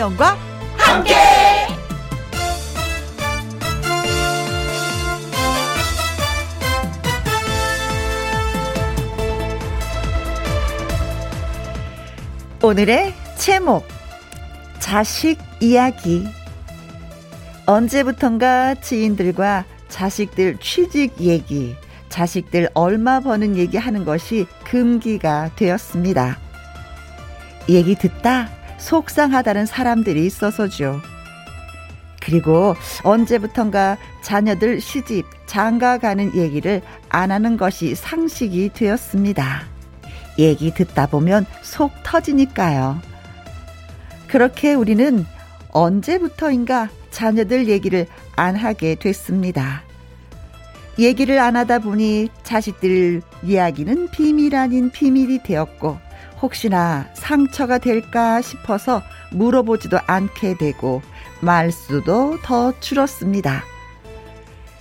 김혜영과 함께. 오늘의 제목 자식 이야기 언제부턴가 지인들과 자식들 취직 얘기, 자식들 얼마 버는 얘기 하는 것이 금기가 되었습니다. 얘기 듣다 속상하다는 사람들이 있어서죠. 그리고 언제부턴가 자녀들 시집, 장가 가는 얘기를 안 하는 것이 상식이 되었습니다. 얘기 듣다 보면 속 터지니까요. 그렇게 우리는 언제부터인가 자녀들 얘기를 안 하게 됐습니다. 얘기를 안 하다 보니 자식들 이야기는 비밀 아닌 비밀이 되었고 혹시나 상처가 될까 싶어서 물어보지도 않게 되고 말수도 더 줄었습니다.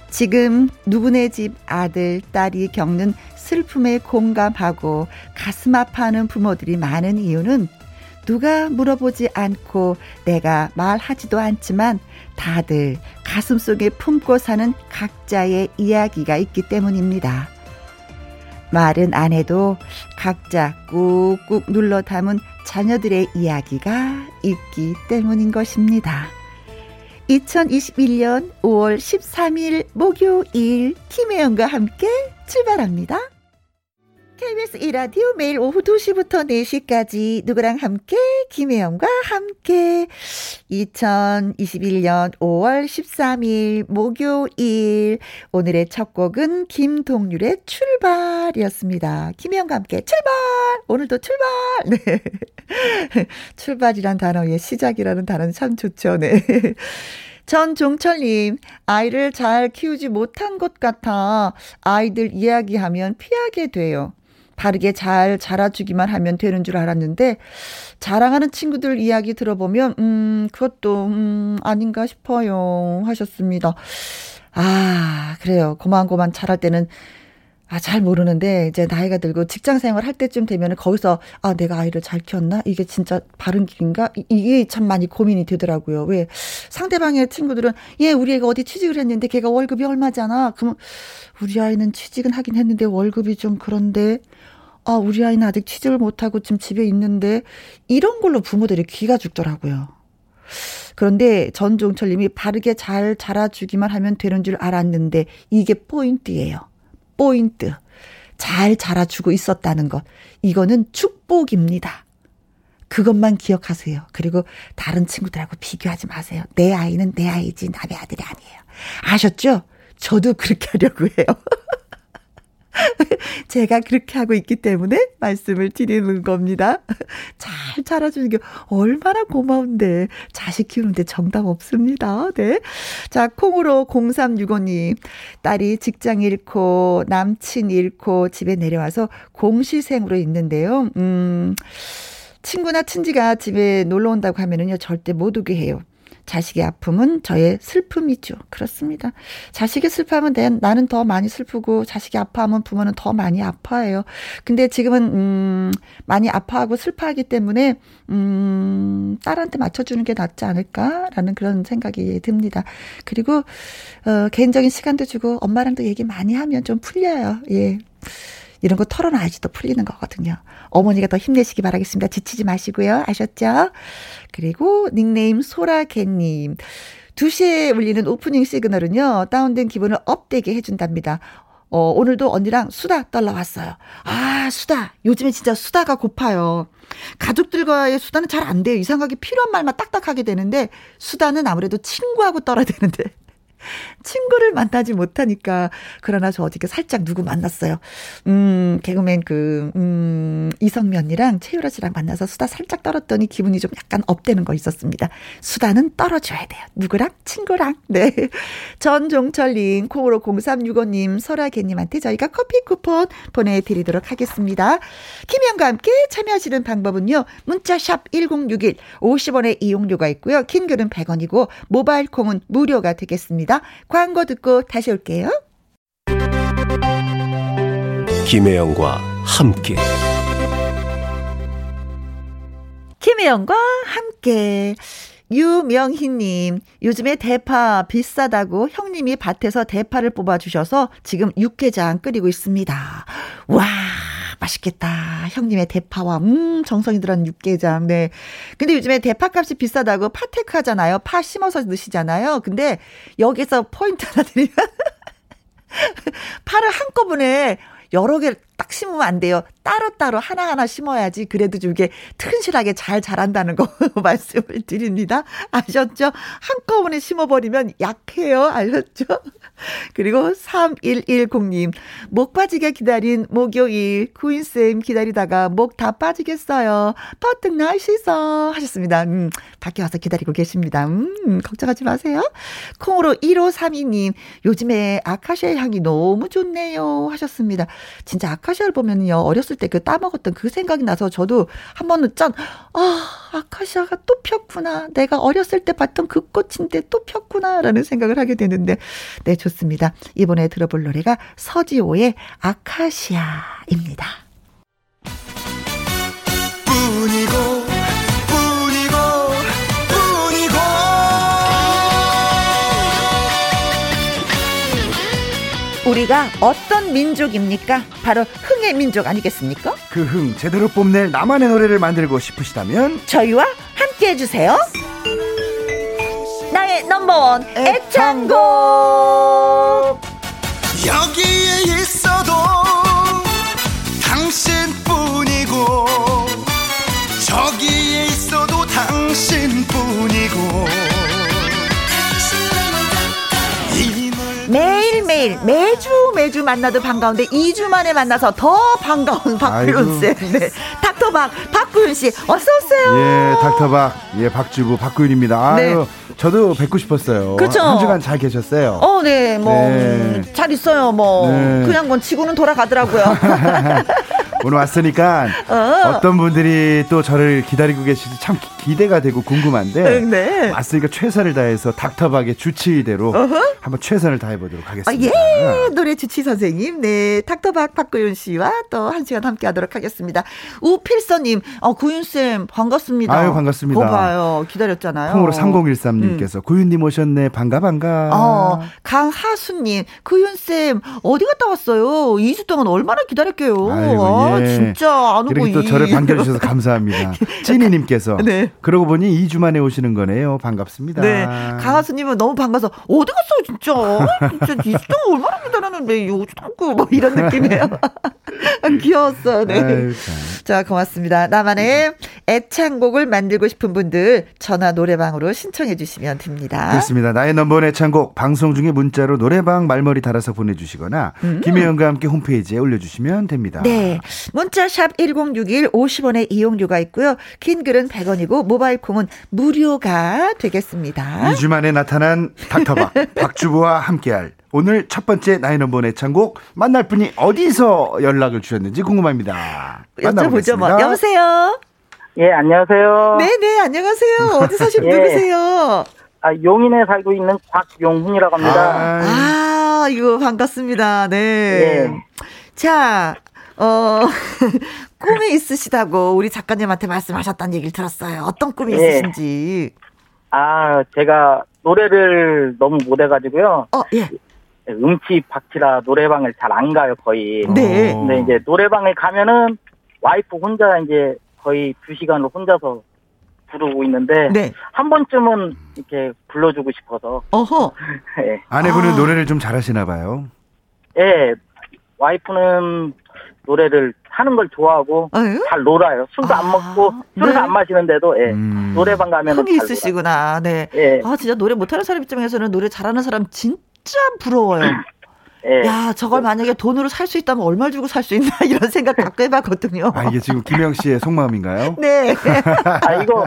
지금 누구네 집 아들, 딸이 겪는 슬픔에 공감하고 가슴 아파하는 부모들이 많은 이유는 누가 물어보지 않고 내가 말하지도 않지만 다들 가슴속에 품고 사는 각자의 이야기가 있기 때문입니다. 말은 안 해도 각자 꾹꾹 눌러 담은 자녀들의 이야기가 있기 때문인 것입니다. 2021년 5월 13일 목요일 김혜영과 함께 출발합니다. KBS 이라디오 매일 오후 2시부터 4시까지 누구랑 함께 김혜영과 함께 2021년 5월 13일 목요일 오늘의 첫 곡은 김동률의 출발이었습니다. 김혜영과 함께 출발! 오늘도 출발! 네. 출발이란 단어의 시작이라는 단어는 참 좋죠. 네. 전종철님, 아이를 잘 키우지 못한 것 같아 아이들 이야기하면 피하게 돼요. 바르게 잘 자라주기만 하면 되는 줄 알았는데 자랑하는 친구들 이야기 들어보면 음 그것도 음 아닌가 싶어요 하셨습니다. 아 그래요 고만고만 자랄 때는 아, 잘 모르는데, 이제 나이가 들고 직장 생활 할 때쯤 되면 거기서, 아, 내가 아이를 잘 키웠나? 이게 진짜 바른 길인가? 이게 참 많이 고민이 되더라고요. 왜? 상대방의 친구들은, 예, 우리 애가 어디 취직을 했는데 걔가 월급이 얼마잖아. 그러면, 우리 아이는 취직은 하긴 했는데 월급이 좀 그런데, 아, 우리 아이는 아직 취직을 못하고 지금 집에 있는데, 이런 걸로 부모들이 귀가 죽더라고요. 그런데 전종철 님이 바르게 잘 자라주기만 하면 되는 줄 알았는데, 이게 포인트예요. 포인트. 잘 자라주고 있었다는 것. 이거는 축복입니다. 그것만 기억하세요. 그리고 다른 친구들하고 비교하지 마세요. 내 아이는 내 아이지 남의 아들이 아니에요. 아셨죠? 저도 그렇게 하려고 해요. 제가 그렇게 하고 있기 때문에 말씀을 드리는 겁니다. 잘 자라주는 게 얼마나 고마운데 자식 키우는데 정답 없습니다. 네. 자, 콩으로 0365님 딸이 직장 잃고 남친 잃고 집에 내려와서 공시생으로 있는데요. 음. 친구나 친지가 집에 놀러 온다고 하면은요, 절대 못 오게 해요. 자식의 아픔은 저의 슬픔이죠. 그렇습니다. 자식이 슬퍼하면 내, 나는 더 많이 슬프고 자식이 아파하면 부모는 더 많이 아파해요. 근데 지금은 음 많이 아파하고 슬퍼하기 때문에 음 딸한테 맞춰 주는 게 낫지 않을까라는 그런 생각이 듭니다. 그리고 어 개인적인 시간도 주고 엄마랑도 얘기 많이 하면 좀 풀려요. 예. 이런 거 털어놔야지 또 풀리는 거거든요. 어머니가 더 힘내시기 바라겠습니다. 지치지 마시고요. 아셨죠? 그리고 닉네임 소라개님. 2시에 울리는 오프닝 시그널은요, 다운된 기분을 업되게 해준답니다. 어, 오늘도 언니랑 수다 떨러 왔어요. 아, 수다. 요즘에 진짜 수다가 고파요. 가족들과의 수다는 잘 안 돼요. 이상하게 필요한 말만 딱딱하게 되는데, 수다는 아무래도 친구하고 떨어야 되는데. 친구를 만나지 못하니까. 그러나 저 어저께 살짝 누구 만났어요. 음, 개그맨 그, 음, 이성면이랑 최유라 씨랑 만나서 수다 살짝 떨었더니 기분이 좀 약간 업되는 거 있었습니다. 수다는 떨어줘야 돼요. 누구랑? 친구랑. 네. 전종철님, 콩으로 0365님, 설아개님한테 저희가 커피 쿠폰 보내드리도록 하겠습니다. 김현과 함께 참여하시는 방법은요. 문자샵 1061, 50원의 이용료가 있고요. 킹글은 100원이고, 모바일 콩은 무료가 되겠습니다. 있습니다. 광고 듣고 다시 올게요. 김혜영과 함께 김혜영과 함께. 유명희님, 요즘에 대파 비싸다고 형님이 밭에서 대파를 뽑아주셔서 지금 육개장 끓이고 있습니다. 와, 맛있겠다. 형님의 대파와, 음, 정성이 들어간 육개장. 네. 근데 요즘에 대파 값이 비싸다고 파테크 하잖아요. 파 심어서 넣으시잖아요. 근데 여기서 포인트 하나 드리면, 파를 한꺼번에 여러 개를 딱 심으면 안 돼요. 따로따로 하나하나 심어야지 그래도 좀 이게 튼실하게 잘 자란다는 거 말씀을 드립니다. 아셨죠? 한꺼번에 심어버리면 약해요. 아셨죠? 그리고 3110님, 목 빠지게 기다린 목요일, 구인쌤 기다리다가 목 다 빠지겠어요. 퍼뜩 날씨서 하셨습니다. 음, 밖에 와서 기다리고 계십니다. 음, 걱정하지 마세요. 콩으로 1532님, 요즘에 아카시아 향이 너무 좋네요. 하셨습니다. 진짜 아카시아를 보면요. 어렸을 때 그 따먹었던 그 생각이 나서 저도 한 번은 짠, 아, 아카시아가 또 폈구나. 내가 어렸을 때 봤던 그 꽃인데 또 폈구나. 라는 생각을 하게 되는데, 네, 좋 습니다. 이번에 들어볼 노래가 서지호의 아카시아입니다. 뿐이고, 뿐이고, 뿐이고. 우리가 어떤 민족입니까? 바로 흥의 민족 아니겠습니까? 그 흥 제대로 뽐낼 나만의 노래를 만들고 싶으시다면 저희와 함께 해주세요. 나의 넘버원 애창곡. 여기에 있어도 당신뿐이고 저기에 있어도 당신뿐이고. 매일매일 매주 매주 만나도 반가운데 2주 만에 만나서 더 반가운 박구윤 쌤. 네. 닥터박 박구윤 씨 어서 오세요. 예, 닥터박. 예, 박주부 박구윤입니다. 네. 아유, 저도 뵙고 싶었어요. 그렇죠. 한 주간 잘 계셨어요? 어, 네. 뭐잘 네. 있어요. 뭐 네. 그냥 뭐 지구는 돌아가더라고요. 오늘 왔으니까 어. 떤 분들이 또 저를 기다리고 계실지 참 기대가 되고 궁금한데 네. 왔으니까 최선을 다해서 닥터박의 주치의대로 어허? 한번 최선을 다해보도록 하겠습니다. 아, 예, 노래 주치 선생님, 네 닥터박 박구윤 씨와 또 한 시간 함께 하도록 하겠습니다. 우필서님, 어 구윤 쌤 반갑습니다. 아유 반갑습니다. 봐요, 기다렸잖아요. 콩으로 3013님께서 음. 구윤님 오셨네, 반가 반가. 어 강하수님, 구윤 쌤 어디 갔다 왔어요? 2주 동안 얼마나 기다렸게요. 아이고, 예. 아, 진짜 안 오고 또 저를 반겨주셔서 감사합니다. 찐이님께서 네. 그러고 보니 2주 만에 오시는 거네요. 반갑습니다. 네. 강하수님은 너무 반가서 어디 갔어요, 진짜. 진짜 2주 동안 얼마나 기다렸는데 자꾸 뭐 이런 느낌이에요. 귀여웠어. 네. 아유, 자, 고맙습니다. 나만의 애창곡을 만들고 싶은 분들 전화 노래방으로 신청해 주시면 됩니다. 그렇습니다. 나의 넘버원 애창곡 방송 중에 문자로 노래방 말머리 달아서 보내주시거나 음. 김혜영과 함께 홈페이지에 올려주시면 됩니다. 네. 문자 샵 1061 50원의 이용료가 있고요. 긴 글은 100원이고 모바일 콩은 무료가 되겠습니다. 2주 만에 나타난 닥터박 박주부와 함께할 오늘 첫 번째 나인원번 애창곡 만날 분이 어디서 연락을 주셨는지 궁금합니다. 여쭤보죠. 뭐. 여보세요. 예, 안녕하세요. 네 네, 안녕하세요. 어디 사시는 예. 누구세요? 아, 용인에 살고 있는 곽용훈이라고 합니다. 아, 아 이거 반갑습니다. 네. 예. 자, 어, 꿈이 있으시다고 우리 작가님한테 말씀하셨다는 얘기를 들었어요. 어떤 꿈이 예. 있으신지. 아, 제가 노래를 너무 못해가지고요. 어, 예. 음치 박치라 노래방을 잘 안 가요, 거의. 네. 근데 이제 노래방에 가면은 와이프 혼자 이제 거의 두 시간을 혼자서 부르고 있는데 네. 한 번쯤은 이렇게 불러주고 싶어서. 어허. 네. 아내분은 아. 노래를 좀 잘하시나 봐요. 예. 와이프는 노래를 하는 걸 좋아하고 아유? 잘 놀아요. 술도 아, 안 먹고 술도 네. 안 마시는데도 예. 음. 노래방 가면 흥이 있으시구나. 네. 예. 아 진짜 노래 못하는 사람 입장에서는 노래 잘하는 사람 진짜 부러워요. 예. 야, 저걸 만약에 돈으로 살 수 있다면 얼마 주고 살 수 있나 이런 생각 가끔 해봤거든요. 아 이게 지금 김영 씨의 속마음인가요? 네. 아 이거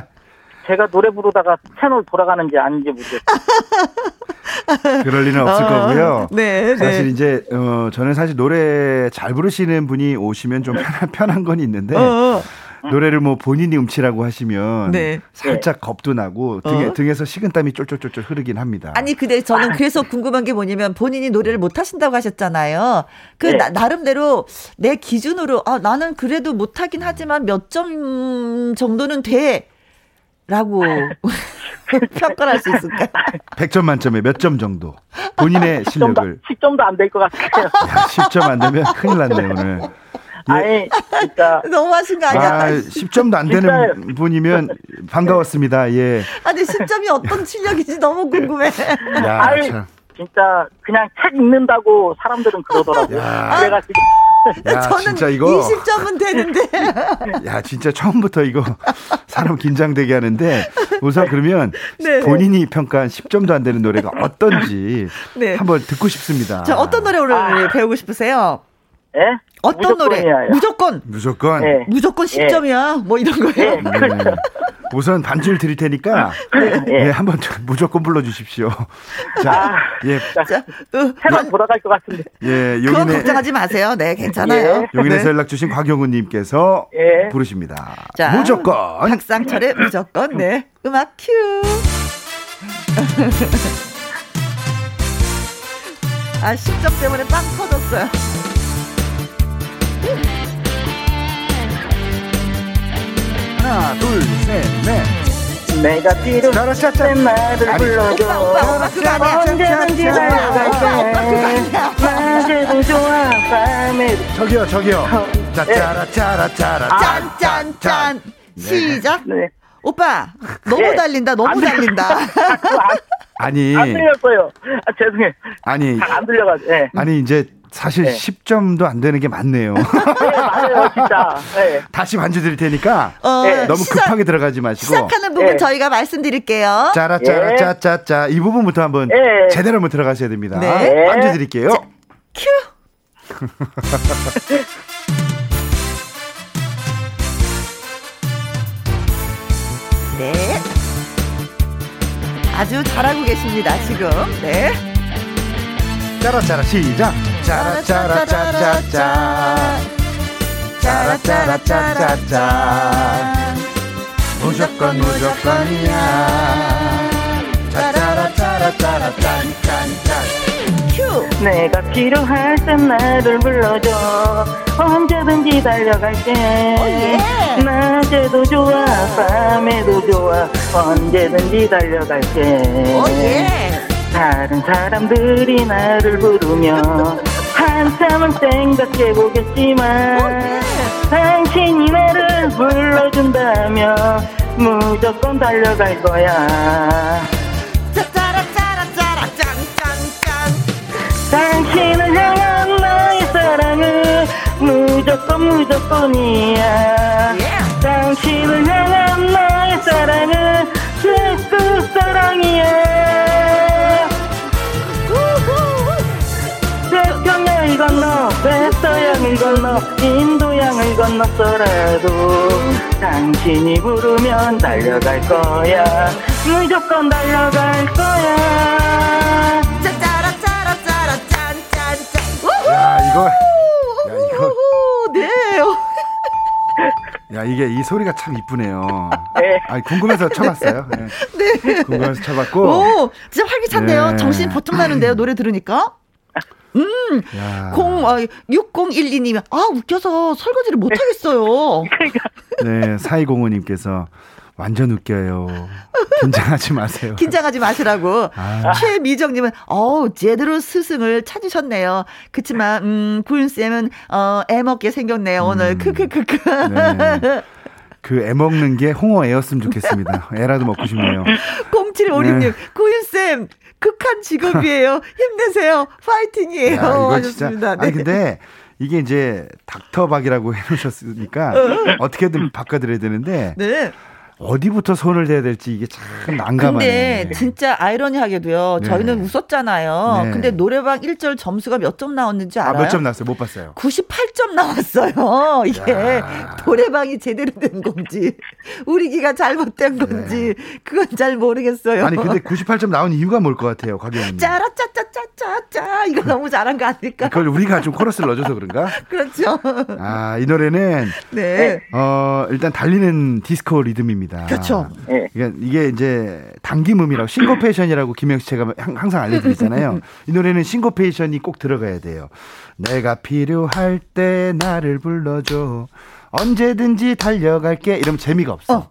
제가 노래 부르다가 채널 돌아가는지 아닌지 모르겠어요. 그럴 리는 없을 어, 거고요. 네, 네. 사실 네. 이제 어, 저는 사실 노래 잘 부르시는 분이 오시면 좀 편한, 편한 건 있는데 어, 어. 노래를 뭐 본인이 음치라고 하시면 네. 살짝 네. 겁도 나고 등에, 어? 등에서 식은땀이 쫄쫄쫄쫄 흐르긴 합니다. 아니 근데 저는 아. 그래서 궁금한 게 뭐냐면 본인이 노래를 못 하신다고 하셨잖아요. 그 네. 나, 름대로 내 기준으로 아 나는 그래도 못 하긴 하지만 몇 점 정도는 돼. 라고 평가할 수 있을까요? 100점 만점에 몇 점 정도? 본인의 실력을. 10점도 안 될 것 같아요. 야, 10점 안 되면 큰일 났네, 오늘. 예. 아니, 진짜. 너무하신 거 아니야? 아, 10점도 안 되는 진짜요. 분이면 반가웠습니다. 예. 아니, 10점이 어떤 실력인지 너무 궁금해. 야, 아니, 참. 진짜 그냥 책 읽는다고 사람들은 그러더라고요. 그래가지고. 야, 저는 진짜 이거 20점은 되는데. 야, 진짜 처음부터 이거 사람 긴장되게 하는데 우선 그러면 네. 본인이 평가한 10점도 안 되는 노래가 어떤지 네. 한번 듣고 싶습니다. 자, 어떤 노래 오늘 아. 배우고 싶으세요? 예? 어떤 노래? 무조건. 무조건. 네. 무조건 10점이야. 네. 뭐 이런 거예요. 네. 네. 우선 반주를 드릴 테니까 네. 예, 한번 무조건 불러 주십시오. 자, 아, 예. 자, 해만 돌아갈 것 같은데. 예, 용인에 걱정하지 마세요. 네, 괜찮아요. 예. 용인에서 네. 연락 주신 곽영훈 님께서 예. 부르십니다. 자, 무조건. 박상철의 무조건. 네, 음악 큐. 아, 10점 때문에 빵 터졌어요. 하나, 둘, 셋, 넷. 내가 필요할 나를 불러줘. 언제든지 달려갈게 낮에도 좋아 밤에도 저기요 저기요. 자 짜라 짜라 짜라. 짠짠짠 시작. 네. 오빠 너무 네. 달린다 너무 달린다. 아니. 안 들렸어요. 아, 죄송해요. 아니. 안 들려가지고 네. 아니 이제 사실 네. 10점도 안 되는 게 많네요. 네, 맞아요, 진짜. 네. 다시 반주 드릴 테니까 어, 네. 너무 시작, 급하게 들어가지 마시고. 시작하는 부분 네. 저희가 말씀드릴게요. 짜라짜라 짜짜짜 이 부분부터 한번 네. 제대로 한번 들어가셔야 됩니다. 네. 반주 드릴게요. 자, 큐. 네. 아주 잘하고 계십니다, 지금. 네. 짜라짜라 시작. 짜라짜라짜짜짜. 짜라짜라짜짜짜. 무조건 무조건이야. 짜라짜라짜라짠짠짠 내가 필요할 땐 나를 불러줘. 언제든지 달려갈게 oh, 낮에도 좋아 밤에도 좋아. 언제든지 달려갈게 oh, 다른 사람들이 나를 부르며 한참은 생각해 보겠지만 당신이 나를 불러준다며 무조건 달려갈 거야. 당신을 향한 나의 사랑은 무조건 무조건이야. 당신을 향한 나의 사랑은 제끝 사랑이야 태평양을 건너 백서양을 건너 인도양을 건넜어라도 당신이 부르면 달려갈 거야 무조건 달려갈 거야 야 이거 야 이거 네 야 이게 이 소리가 참 이쁘네요. 네. 아 궁금해서 쳐봤어요. 네. 네. 궁금해서 쳐봤고. 오 진짜 활기찬데요. 네. 정신 보통 나는데요. 노래 들으니까. 음, 공, 아, 6012님이, 아, 웃겨서 설거지를 못 하겠어요. 네, 사이공호님께서, 완전 웃겨요. 긴장하지 마세요. 긴장하지 마시라고. 아. 최미정님은 어우 제대로 스승을 찾으셨네요. 그치만 음 구윤 쌤은 어 애먹게 생겼네요 오늘. 음. 크크크크. 네. 그애 먹는 게 홍어 애였으면 좋겠습니다. 애라도 먹고 싶네요. 0756님, 네. 구윤쌤, 극한 직업이에요. 힘내세요. 파이팅이에요. 야, 진짜. 네. 아니, 근데 이게 이제 닥터박이라고 해놓으셨으니까 어. 어떻게든 바꿔드려야 되는데. 네. 어디부터 손을 대야 될지 이게 참 난감하네. 근데 진짜 아이러니하게도요. 네. 저희는 웃었잖아요. 네. 근데 노래방 1절 점수가 몇 점 나왔는지 알아요? 아, 몇 점 나왔어요? 못 봤어요. 98점 나왔어요. 이게 야. 노래방이 제대로 된 건지 우리 기가 잘못된 건지 네. 그건 잘 모르겠어요. 아니 근데 98점 나온 이유가 뭘 것 같아요, 곽영님? 짜라짜짜짜짜 짜짜 이거 너무 잘한 거 아닐까? 그걸 우리가 좀 코러스를 넣어줘서 그런가? 그렇죠. 아, 이 노래는 네. 어, 일단 달리는 디스코 리듬입니다. 그렇죠. 네. 그러니까 이게 이제 당김음이라고 syncopation이라고 김영식 제가 항상 알려드리잖아요. 이 노래는 syncopation이 꼭 들어가야 돼요. 내가 필요할 때 나를 불러줘. 언제든지 달려갈게. 이러면 재미가 없어. 어.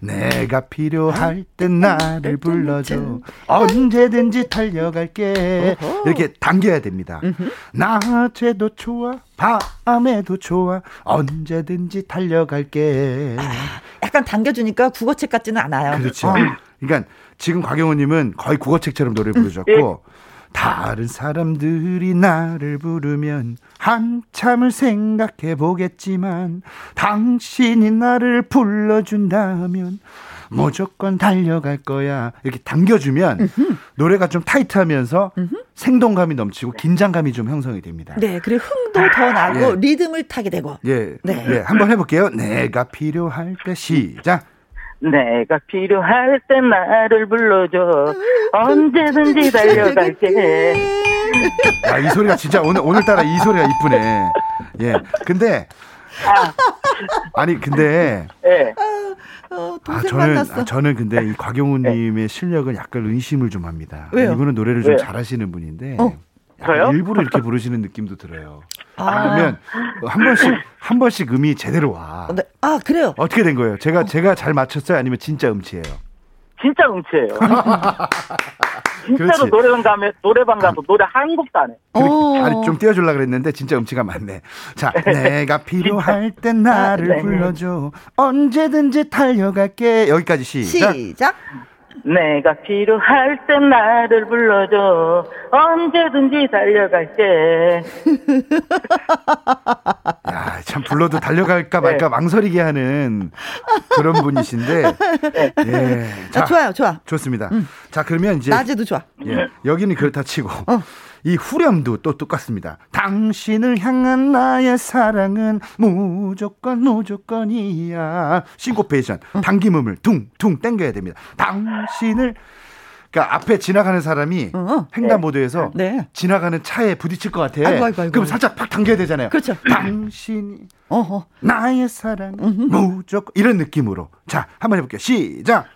내가 필요할 땐 나를 불러줘. 언제든지 달려갈게. 이렇게 당겨야 됩니다. 낮에도 좋아, 밤에도 좋아, 언제든지 달려갈게. 약간 당겨주니까 국어책 같지는 않아요. 그렇죠. 어. 그러니까 지금 곽영호님은 거의 국어책처럼 노래 부르셨고, 다른 사람들이 나를 부르면 한참을 생각해 보겠지만 당신이 나를 불러준다면 무조건 달려갈 거야. 이렇게 당겨주면 노래가 좀 타이트하면서 생동감이 넘치고 긴장감이 좀 형성이 됩니다. 네, 그리고 흥도 더 나고 예. 리듬을 타게 되고. 예, 네. 예, 한번 해볼게요. 내가 필요할 때 시작. 내가 필요할 때 나를 불러줘 언제든지 달려갈게 야, 이 소리가 진짜 오늘 오늘따라 이 소리가 이쁘네 예 근데 아. 니 근데 예. 어, 아, 저는 아, 저는 근데 이 곽영훈님의 네. 실력은 약간 의심을 좀 합니다. 왜요? 이분은 노래를 좀 왜요? 잘하시는 분인데 어. 저요? 일부러 이렇게 부르시는 느낌도 들어요. 아. 그러면 한 번씩 한 번씩 음이 제대로 와. 네. 아 그래요? 어떻게 된 거예요? 제가 제가 잘 맞췄어요? 아니면 진짜 음치예요? 진짜 음치예요. 진짜로 그렇지. 노래방 가면 노래방 가서 노래 한 곡도 안 해. 아니 좀 띄워주려 그랬는데 진짜 음치가 많네. 자, 내가 필요할 땐 나를 아, 네. 불러줘. 언제든지 달려갈게. 여기까지 시작. 시작. 내가 필요할 땐 나를 불러줘 언제든지 달려갈게 야, 참 불러도 달려갈까 말까 네. 망설이게 하는 그런 분이신데 네. 예. 자, 아, 좋아요 좋아 좋습니다 음. 자 그러면 이제 낮에도 좋아 예, 여기는 그렇다 치고 어. 이 후렴도 또 똑같습니다. 당신을 향한 나의 사랑은 무조건 무조건이야. 싱코페이션. 당김음을 둥둥 땡겨야 됩니다. 당신을 그러니까 앞에 지나가는 사람이 어. 횡단보도에서 네. 지나가는 차에 부딪힐 것 같아. 아이고, 아이고, 아이고. 그럼 살짝 팍 당겨야 되잖아요. 그렇죠. 당신이 어허. 나의 사랑 무조건 이런 느낌으로. 자, 한번 해볼게요. 시작.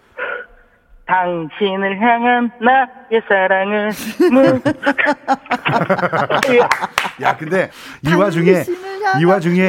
당신을 향한 나의 사랑은 무... 야 근데 이 와중에 이 와중에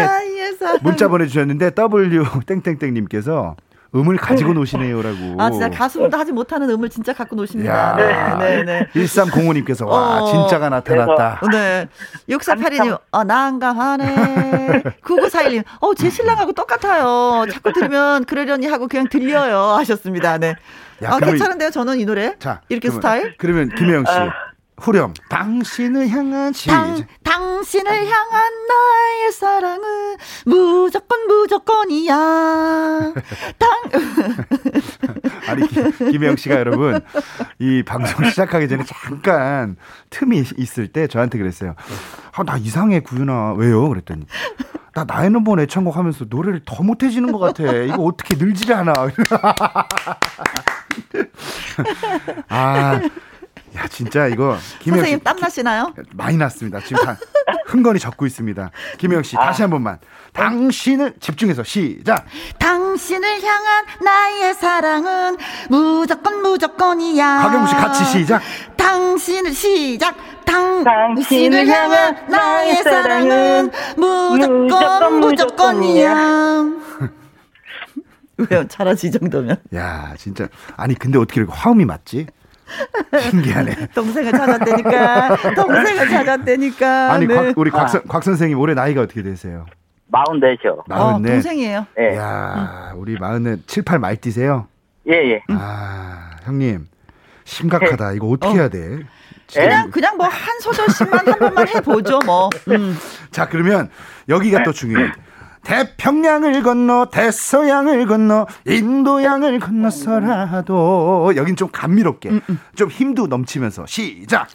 문자 보내주셨는데 W 땡땡땡 님께서 음을 가지고 노시네요라고. 아, 진짜 가수도 하지 못하는 음을 진짜 갖고 노십니다. 네, 네, 네. 1305님께서, 와, 어, 진짜가 나타났다. 네. 6482님, 어, 난감하네. 9941님, 어, 제 신랑하고 똑같아요. 자꾸 들으면 그러려니 하고 그냥 들려요. 하셨습니다. 네. 야, 아, 괜찮은데요? 저는 이 노래? 자, 이렇게 그러면, 스타일? 그러면 김혜영 씨. 아. 후렴. 당신을 향한 시 당, 당신을 향한 나의 사랑은 무조건 무조건이야. 당 아니 김혜영 씨가 여러분 이 방송 시작하기 전에 잠깐 틈이 있을 때 저한테 그랬어요. 아, 나 이상해 구윤아. 왜요? 그랬더니 나 나의 넘버 애창곡 하면서 노래를 더 못해지는 것 같아. 이거 어떻게 늘지 않아. 아, 야 진짜 이거 김혜영 선생님 땀 나시나요? 많이 났습니다. 지금 다 흥건히 적고 있습니다. 김혜영 씨 다시 한 번만. 당신을 집중해서 시작. 당신을 향한 나의 사랑은 무조건 무조건이야. 박영우 씨 같이 시작. 당신을 시작. 당, 당신을 향한 나의 사랑은 무조건 무조건 무조건이야. 왜요? 잘하지 이 정도면? 야 진짜 아니 근데 어떻게 이렇게 화음이 맞지? 신기하네. 동생을 찾았다니까. 동생을 찾았다니까. 아니, 네. 곽, 우리 곽, 선, 곽 선생님 올해 나이가 어떻게 되세요? 마흔넷이요. 마흔넷. 어, 동생이에요. 예. 야 우리 마흔넷, 칠팔 많이 뛰세요? 예, 예. 아, 형님. 심각하다. 예. 이거 어떻게 어. 해야 돼? 그냥, 그냥 뭐 한 소절씩만 한 번만 해보죠, 뭐. 음. 자, 그러면 여기가 또 중요해. 태평양을 건너 대서양을 건너 인도양을 건너서라도 여긴 좀 감미롭게 음, 음. 좀 힘도 넘치면서 시작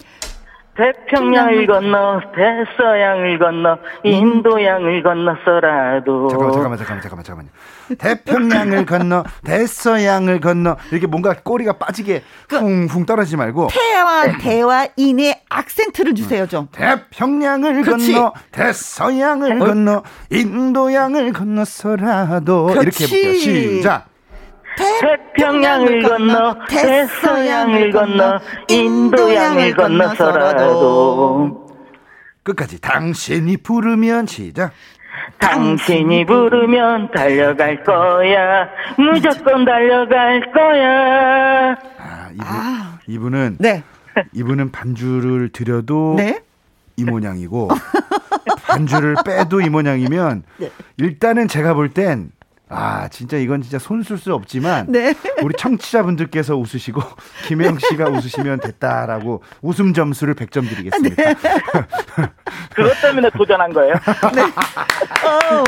태평양을 건너 대서양을 건너 인도양을 건너서라도 잠깐만 잠깐만 잠깐만 잠깐만 잠깐만요. 태평양을 건너 대서양을 건너 이렇게 뭔가 꼬리가 빠지게 그 쿵쿵 떨어지지 말고 태와 대와 인의 악센트를 주세요 좀. 태평양을 그렇지. 건너 대서양을 어? 건너 인도양을 건너서라도 그렇지. 이렇게 해볼게요. 시작. 태평양을 건너 대서양을 건너 인도양을 건너서라도 끝까지 당신이 부르면 시작 당신이 부르면 달려갈 거야 무조건 달려갈 거야 아, 이분, 아. 이분은 네. 이분은 반주를 드려도 네? 이 모양이고 반주를 빼도 이 모양이면 네. 일단은 제가 볼 땐 아, 진짜 이건 진짜 손쓸 수 없지만 네. 우리 청취자분들께서 웃으시고 김혜영 씨가 웃으시면 됐다라고 웃음 점수를 100점 드리겠습니다. 네. 그것 때문에 도전한 거예요. 네. 어,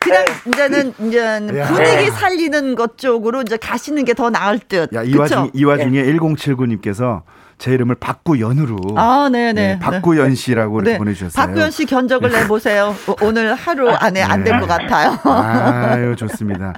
그냥 이제는 이제 분위기 살리는 것 쪽으로 이제 가시는 게 더 나을 듯. 야, 이 와중 이 와중에 네. 1079님께서 제 이름을 박구연으로. 아, 네네. 네, 네, 박구연 씨라고 네. 보내주셨어요. 박구연 씨 견적을 내보세요. 오늘 하루 안에 안 될 것 같아요. 아유, 좋습니다.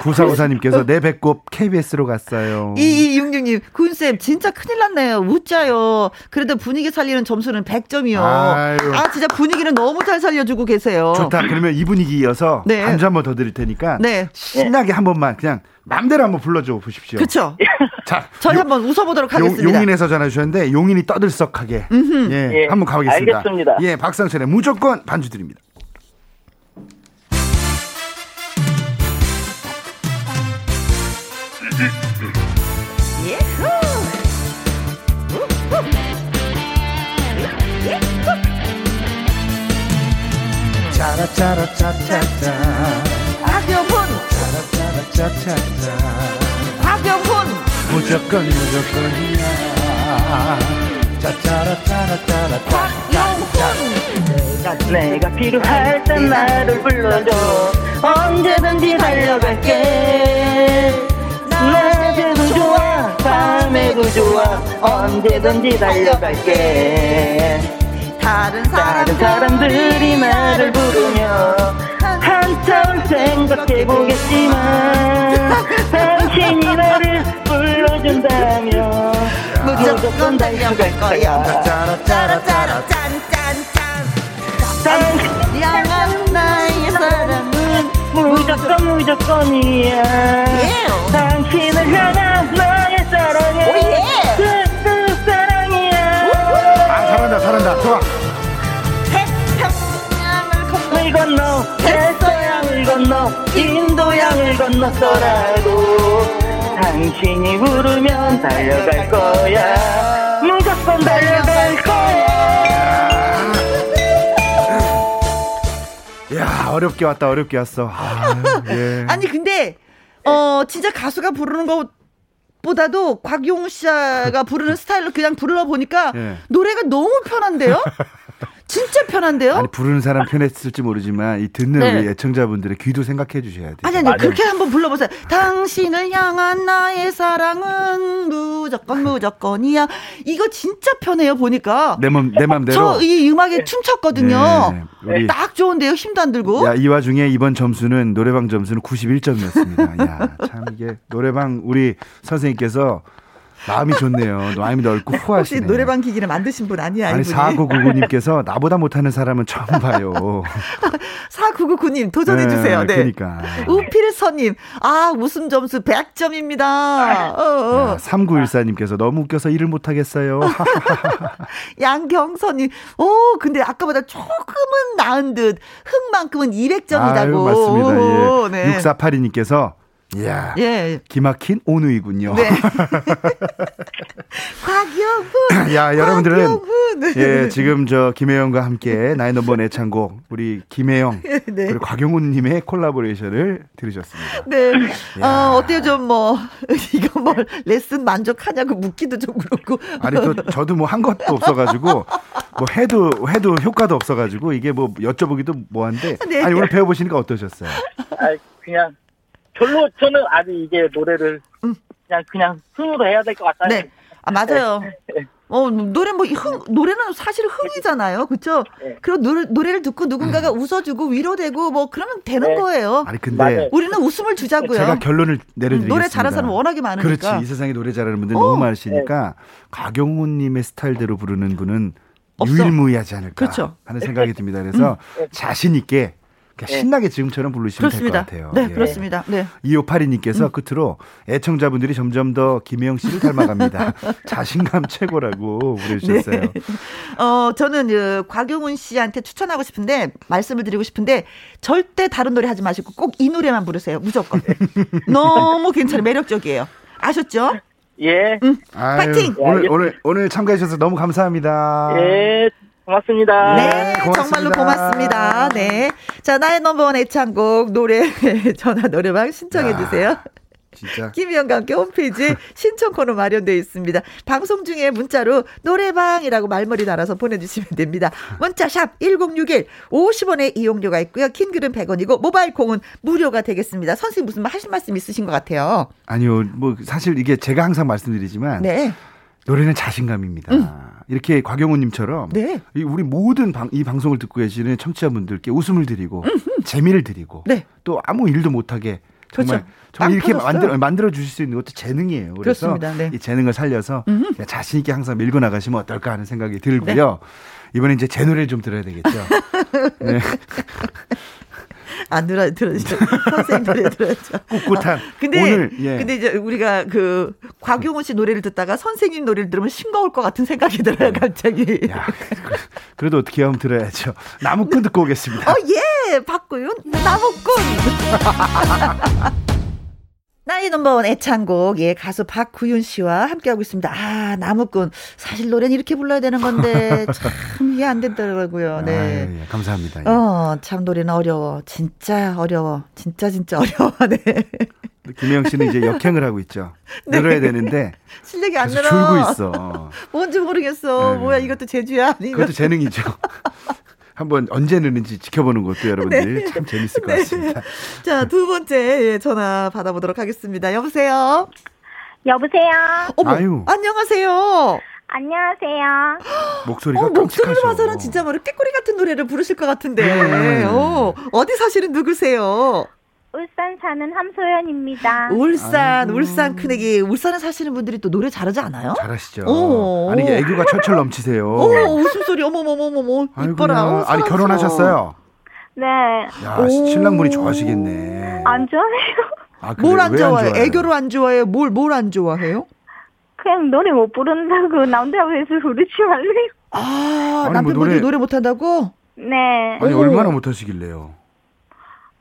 구사구사님께서 내 배꼽 KBS로 갔어요. 이이육육님, 군쌤, 진짜 큰일 났네요. 웃자요. 그래도 분위기 살리는 점수는 100점이요. 아유. 아, 진짜 분위기는 너무 잘 살려주고 계세요. 좋다. 그러면 이 분위기 이어서 네. 반주 한 번 더 드릴 테니까. 네. 신나게 한 번만 그냥 마음대로 한번 불러줘 보십시오. 그렇죠. 자, 저희 요, 한번 웃어보도록 하겠습니다. 용, 인에서 전화 주셨는데 용인이 떠들썩하게 예, 예, 한번 가보겠습니다. 알겠습니다. 예, 박상철의 무조건 반주 드립니다. 짜라짜라짜짜짜 차차차 박영훈! 무조건 무조건이야. 짜짜라짜라짜라 박영훈! 내가 필요할 땐 나를 불러줘. 언제든지 달려갈게. 낮에도 좋아 밤에도 좋아. 언제든지 달려갈게. 다른, 다른 사람들이 나를 부르며 한참 생각해보겠지만 당신이 나를 불러준다면 무조건 달려갈 거야. 짜라짜라짜라 짠짠짠 향한 나의 사랑은 무조건 무조건이야 당신을 향한 나의 사랑은 그 사랑이야 아 잘한다 잘한다 좋아 태평양을 건너 건너 인도양을 건너서라도 당신이 부르면 달려갈 거야 무조건 달려갈 거야 야 어렵게 왔다 어렵게 왔어 아, 예. 아니 근데 어 진짜 가수가 부르는 거 보다도 곽용 씨가 부르는 스타일로 그냥 불러 보니까 예. 노래가 너무 편한데요? 진짜 편한데요? 아니 부르는 사람 편했을지 모르지만 이 듣는 네. 우리 애청자분들의 귀도 생각해 주셔야 돼요. 아니 아니 그렇게 한번 불러보세요. 당신을 향한 나의 사랑은 무조건 무조건이야. 이거 진짜 편해요 보니까. 내맘내 맘대로. 저 이 음악에 춤췄거든요. 네, 딱 좋은데요. 힘도 안 들고. 야, 이 와중에 이번 점수는 노래방 점수는 91점이었습니다. 야, 참 이게 노래방 우리 선생님께서 마음이 좋네요. 마음이 넓고 후하시네. 혹시 노래방 기기를 만드신 분 아니야? 아니, 4999님께서 나보다 못하는 사람은 처음 봐요. 4999님 도전해주세요. 네. 그러니까. 우필서님, 아, 웃음 점수 100점입니다. 어, 어. 3914님께서 너무 웃겨서 일을 못하겠어요. 양경선님, 오, 근데 아까보다 조금은 나은 듯. 흥만큼은 200점이다고. 아유, 맞습니다. 예. 네. 6482님께서 이야. 예. 기막힌 오누이군요. 네. 곽영훈. 야, 여러분들은. 예, 지금 저 김혜영과 함께 나의 넘버 애창곡 우리 김혜영 네. 그리고 곽영훈 님의 콜라보레이션을 들으셨습니다. 네. 어, 어때요 좀 뭐 이거 뭐 레슨 만족하냐고 묻기도 좀 그렇고. 아니 또 저도 뭐 한 것도 없어 가지고 뭐 해도 해도 효과도 없어 가지고 이게 뭐 여쭤보기도 뭐한데 네. 아니 오늘 배워 보시니까 어떠셨어요? 아, 그냥 별로 저는 아직 이게 노래를 음. 그냥 그냥 흥으로 해야 될 것 같아요. 네. 아 맞아요. 네. 어, 노래 뭐, 흥, 노래는 사실 흥이잖아요. 그쵸? 네. 그리고 노래, 노래를 듣고 누군가가 음. 웃어주고 위로되고 뭐, 그러면 되는 네. 거예요. 아니, 근데. 맞아요. 우리는 웃음을 주자고요. 제가 결론을 내려드리겠습니다. 노래 잘하는 사람 워낙에 많으니까. 그렇지. 이 세상에 노래 잘하는 분들 어. 너무 많으시니까, 네. 곽영훈님의 스타일대로 부르는 분은 없어. 유일무이하지 않을까 그렇죠. 하는 생각이 듭니다. 그래서 음. 자신 있게 네. 신나게 지금처럼 부르시면 될 것 같아요. 네, 예. 그렇습니다. 네. 2582님께서 음. 끝으로 애청자분들이 점점 더 김혜영 씨를 닮아갑니다. 자신감 최고라고 보내주셨어요. 네. 어, 저는 그 곽용훈 씨한테 추천하고 싶은데 말씀을 드리고 싶은데 절대 다른 노래 하지 마시고 꼭 이 노래만 부르세요. 무조건. 너무 괜찮아요. 매력적이에요. 아셨죠? 예. 음, 파이팅! 오늘, 오늘, 오늘 참가해 주셔서 너무 감사합니다. 예. 고맙습니다. 네, 네 고맙습니다. 정말로 고맙습니다. 네. 자, 나의 넘버원 애창곡 노래 전화 노래방 신청해 주세요. 진짜. 김희영과 함께 홈페이지에 신청 코너 마련되어 있습니다. 방송 중에 문자로 노래방이라고 말머리 달아서 보내주시면 됩니다. 문자샵 1061 50원의 이용료가 있고요. 킹글은 100원이고 모바일 콩은 무료가 되겠습니다. 선생님 무슨 하실 말씀 있으신 것 같아요? 아니요. 뭐 사실 이게 제가 항상 말씀드리지만 네. 노래는 자신감입니다. 음. 이렇게 곽영훈님처럼 네. 우리 모든 방, 이 방송을 듣고 계시는 청취자분들께 웃음을 드리고. 재미를 드리고 네. 또 아무 일도 못하게 정말 그렇죠. 정말 이렇게 만들어 만들어 주실 수 있는 것도 재능이에요. 그래서 네. 이 재능을 살려서 자신 있게 항상 밀고 나가시면 어떨까 하는 생각이 들고요. 네. 이번에 이제 제 노래를 좀 들어야 되겠죠. 네. 안 들어 들어죠. 선생님 노래 들어죠. 꿋꿋한. 어, 근데 오늘 예. 근데 이제 우리가 그 곽용훈 씨 노래를 듣다가 선생님 노래를 들으면 싱거울 것 같은 생각이 들어요, 네. 갑자기. 야, 그래도 어떻게 하면 들어야죠. 나무꾼 듣고 오겠습니다. 어, 예, 박구윤 나무꾼. 나이 넘버원 애창곡, 예, 가수 박구윤 씨와 함께하고 있습니다. 아, 나무꾼. 사실 노래는 이렇게 불러야 되는 건데, 참 이해 안 된다고요. 네. 아, 예, 감사합니다. 예. 어, 참 노래는 어려워. 진짜 어려워. 진짜, 진짜 어려워. 네. 김혜영 씨는 이제 역행을 하고 있죠. 네. 늘어야 되는데. 실력이 안 늘어. 줄고 있어. 뭔지 모르겠어. 네. 뭐야, 이것도 재주야? 그것도 재능이죠. 한번 언제 느는지 지켜보는 것도 여러분들 네. 참 재밌을 것 네. 같습니다. 자, 두 번째 전화 받아보도록 하겠습니다. 여보세요? 여보세요? 어머, 아유. 안녕하세요. 안녕하세요. 목소리가 어, 목소리를 봐서는 진짜 뭐 깨꼬리 같은 노래를 부르실 것 같은데. 네. 어, 어디 사시는 누구세요? 울산 사는 함소연입니다. 울산, 아이고. 울산 큰애기. 울산에 사시는 분들이 또 노래 잘하지 않아요? 잘하시죠. 오. 아니, 애교가 철철 넘치세요. 오, 웃음소리, 어머머머머머. 이뻐라. 아니, 결혼하셨어요? 네. 야, 오. 신랑분이 좋아하시겠네. 안 좋아해요. 아, 뭘안 좋아해 요? 애교로 안 좋아해요? 뭘, 뭘 안 좋아해요? 그냥 노래 못 부른다고 남자고 해서 부르지 말래요. 아, 뭐 남편분이 뭐 노래, 노래 못한다고? 네. 아니, 오. 얼마나 못하시길래요?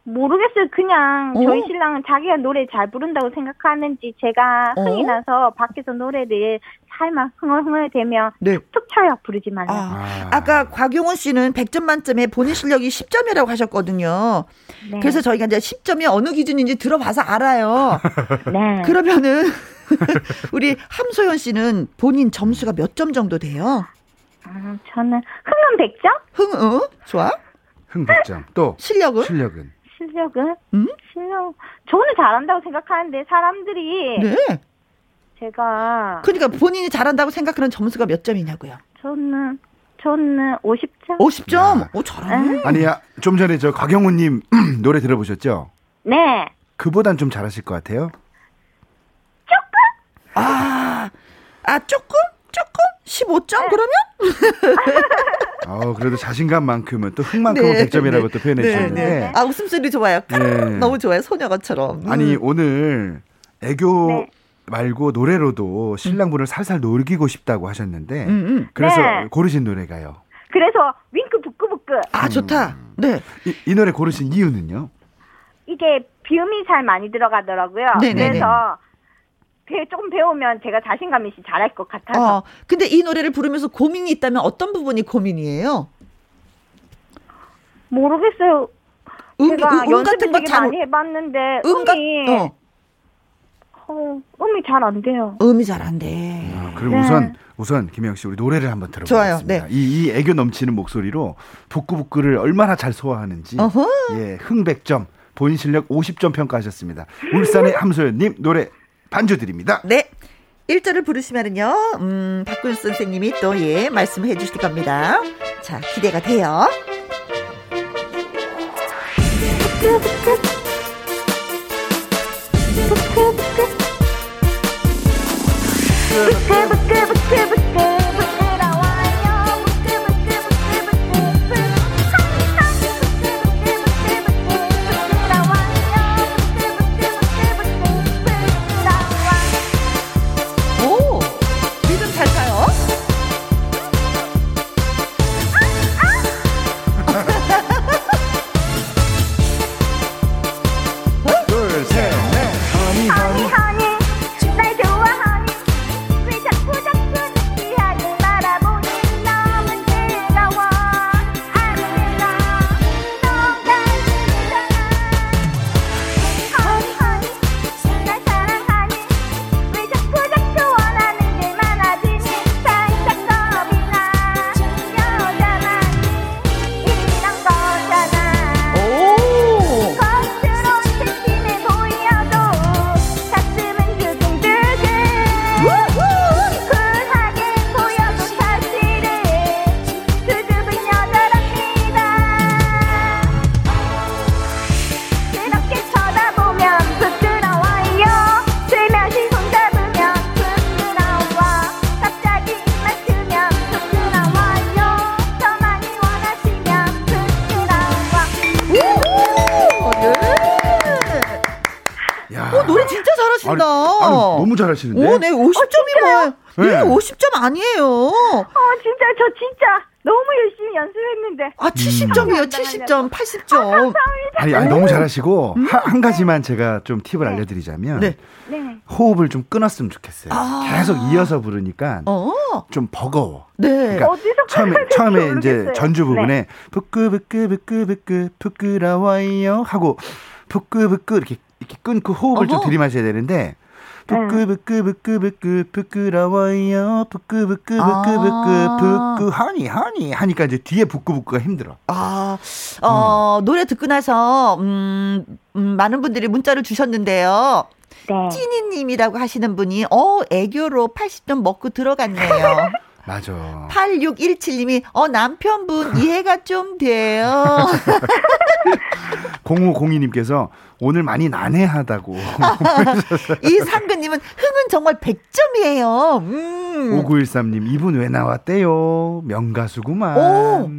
모르겠어요. 그냥 어? 저희 신랑은 자기가 노래 잘 부른다고 생각하는지 제가 어? 흥이 나서 밖에서 노래를 살만 흥얼흥얼대면 네. 툭툭 쳐요. 부르지 말라. 아. 아 까 곽용원 씨는 100점 만점에 본인 실력이 10점이라고 하셨거든요. 네. 그래서 저희가 이제 10점이 어느 기준인지 들어봐서 알아요. 네. 그러면은 우리 함소연 씨는 본인 점수가 몇 점 정도 돼요? 아, 저는 흥은 100점? 흥, 어? 좋아? 흥 100점. 또 실력은? 실력은? 실력은? 음? 실력 저는 잘한다고 생각하는데 사람들이 네. 제가 그러니까 본인이 잘한다고 생각하는 점수가 몇 점이냐고요? 저는 저는 50점. 50점? 오 잘하네. 네. 아니야 좀 전에 저 곽영훈 님 노래 들어보셨죠? 네. 그보단 좀 잘하실 것 같아요. 조금? 아, 아 조금? 조금? 15점 그러면? 어, 그래도 자신감만큼은 또 흥만큼은 네, 100점이라고 네, 또 표현해 네, 주셨는데. 네. 아, 웃음소리 좋아요. 네. 너무 좋아요. 소녀가처럼. 음. 아니, 오늘 애교 네. 말고 노래로도 신랑분을 살살 놀기고 싶다고 하셨는데, 음, 음. 그래서 고르신 노래가요. 그래서 윙크 부끄부끄. 아, 좋다. 네. 이, 이 노래 고르신 이유는요? 이게 비음이 잘 많이 들어가더라고요. 네네네. 그래서 조금 배우면 제가 자신감 있이 잘할 것 같아서. 어, 근데 이 노래를 부르면서 고민이 있다면 어떤 부분이 고민이에요? 모르겠어요. 음, 제가 음, 음 같은 거 잘... 많이 해봤는데 음, 음이 어. 어, 음이 잘 안 돼요. 음이 잘 안 돼. 아, 그럼 네. 우선 우선 김영 씨 우리 노래를 한번 들어보겠습니다. 좋아요. 네. 이, 이 애교 넘치는 목소리로 북구북구를 얼마나 잘 소화하는지 어허. 예, 흥백점 본인 실력 50점 평가하셨습니다. 울산의 함소연님 노래 반주 드립니다. 네. 1절을 부르시면은요, 음, 박군 선생님이 또, 예, 말씀해 주실 겁니다. 자, 기대가 돼요. 잘 하시는데. 오, 네, 50점이 어, 뭐예요? 네. 50점 아니에요. 어, 진짜, 저 진짜. 너무 열심히 연습했는데. 아, 70점이요, 70점, 80점. 아, 감사합니다. 아니, 아니, 너무 잘하시고, 음. 한, 한, 가지만 제가 좀 팁을 네. 알려드리자면, 네. 네. 호흡을 좀 끊었으면 좋겠어요. 아. 계속 이어서 부르니까, 어. 좀 버거워. 네. 그러니까 처음에, 처음에 이제 전주 부분에, 네. 부끄부끄부끄부끄, 부끄러워요. 하고, 부끄부끄 이렇게, 이렇게 끊고 호흡을 어허. 좀 들이마셔야 되는데, 부끄부끄부끄부끄 부끄러워요 부끄부끄부끄부끄 부끄 하니 하니 하니까 이제 뒤에 부끄부끄가 힘들어. 아, 어, 음. 노래 듣고 나서 음, 음, 많은 분들이 문자를 주셨는데요. 네. 찐이님이라고 하시는 분이 어 애교로 80점 먹고 들어갔네요. 맞아. 8617님이, 어, 남편분 이해가 좀 돼요. 0502님께서 오늘 많이 난해하다고. 이 상근님은 흥은 정말 100점이에요. 음. 5913님, 이분 왜 나왔대요? 명가수구만. 오,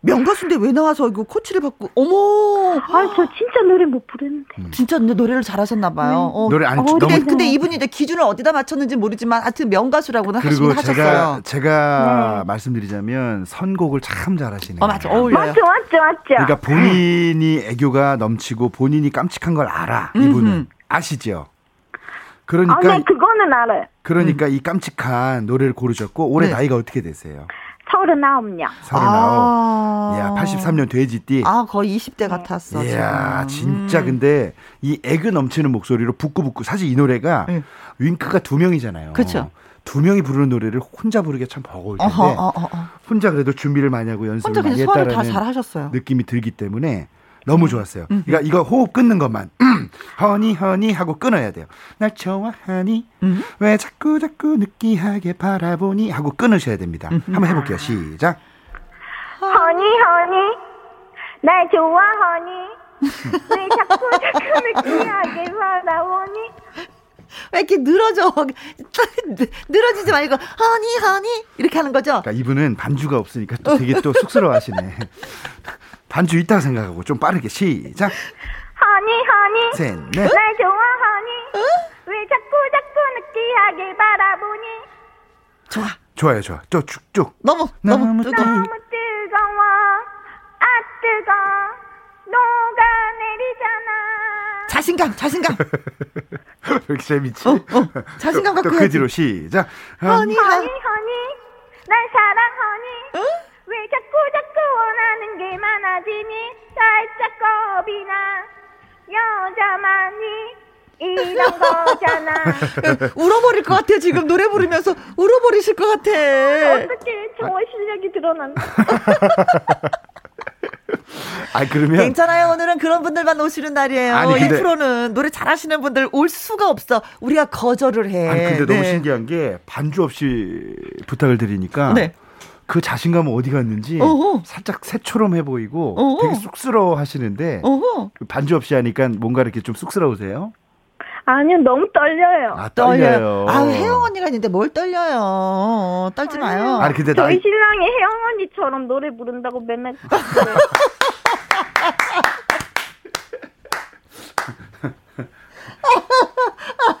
명가수인데 왜 나와서 이거 코치를 받고, 어머. 아, 저 진짜 노래 못 부르는데. 음. 진짜 노래를 잘하셨나봐요. 네. 어. 노래 안 어, 근데, 너무... 근데 이분이 이제 기준을 어디다 맞췄는지 모르지만 하여튼 명가수라고는 하시긴 하셨어요. 제가, 제가 네. 말씀드리자면 선곡을 참 잘하시네요. 어, 맞죠. 어울려요. 맞죠, 맞죠, 맞죠. 그러니까 본인이 애교가 넘치고 본인이 깜 깜찍한 걸 알아. 이분은 음흠. 아시죠? 그러니까 아, 네, 그거는 알아요. 그러니까 음. 이 깜찍한 노래를 고르셨고 올해 네. 나이가 어떻게 되세요? 서른아홉요. 서른아홉. 아~ 야, 83년 돼지띠. 아, 거의 20대 같았어. 이야, 진짜 음. 근데 이 애그 넘치는 목소리로 북구북구. 사실 이 노래가 음. 윙크가 두 명이잖아요. 그렇죠. 두 명이 부르는 노래를 혼자 부르기 참 버거울 텐데 어허, 어허, 어허. 혼자 그래도 준비를 많이 하고 연습을 많이 했다라는 느낌이 들기 때문에 너무 좋았어요. 음. 그러니까 이거 호흡 끊는 것만 허니 허니 하고 끊어야 돼요. 날 좋아하니 음. 왜 자꾸 자꾸 느끼하게 바라보니 하고 끊으셔야 됩니다. 음. 한번 해볼게요. 시작. 허니 허니 날 좋아하니 왜 자꾸 자꾸 느끼하게 바라보니 왜 이렇게 늘어져? 늘어지지 말고 허니 허니 이렇게 하는 거죠. 그러니까 이분은 반주가 없으니까 또 되게 또 쑥스러워하시네. 반주 있다고 생각하고 좀 빠르게 시작. 하니 하니 셋, 넷. 날 좋아하니? 어? 왜 자꾸 자꾸 느끼하게 바라보니? 좋아. 좋아요 좋아. 또 쭉쭉. 너무 너무 뜨거 너무 뜨거워. 아 뜨거 녹아 내리잖아. 자신감 자신감. 왜 이렇게 재밌지? 어, 어. 자신감 갖고 또 그 뒤로 시작. 하니 하니 하니. 날 사랑하니? 어? 왜 자꾸 자꾸 원하는 게 많아지니 살짝 겁이 나 여자만이 이런 거잖아 울어버릴 것 같아 지금 노래 부르면서 울어버리실 것 같아 어떻게 정말 실력이 드러난다 아 그러면 괜찮아요. 오늘은 그런 분들만 오시는 날이에요. 아니, 근데, 이 프로는 노래 잘하시는 분들 올 수가 없어. 우리가 거절을 해. 아니 근데 네. 너무 신기한 게 반주 없이 부탁을 드리니까 네. 그 자신감은 어디 갔는지 어허. 살짝 새처럼 해 보이고 어허. 되게 쑥스러워 하시는데 반주 없이 하니까 뭔가 이렇게 좀 쑥스러우세요? 아니요, 너무 떨려요. 아, 떨려요. 아, 혜영 언니가 있는데 뭘 떨려요. 떨지 마요. 아니, 근데 저희 나이... 신랑이 혜영 언니처럼 노래 부른다고 맨날.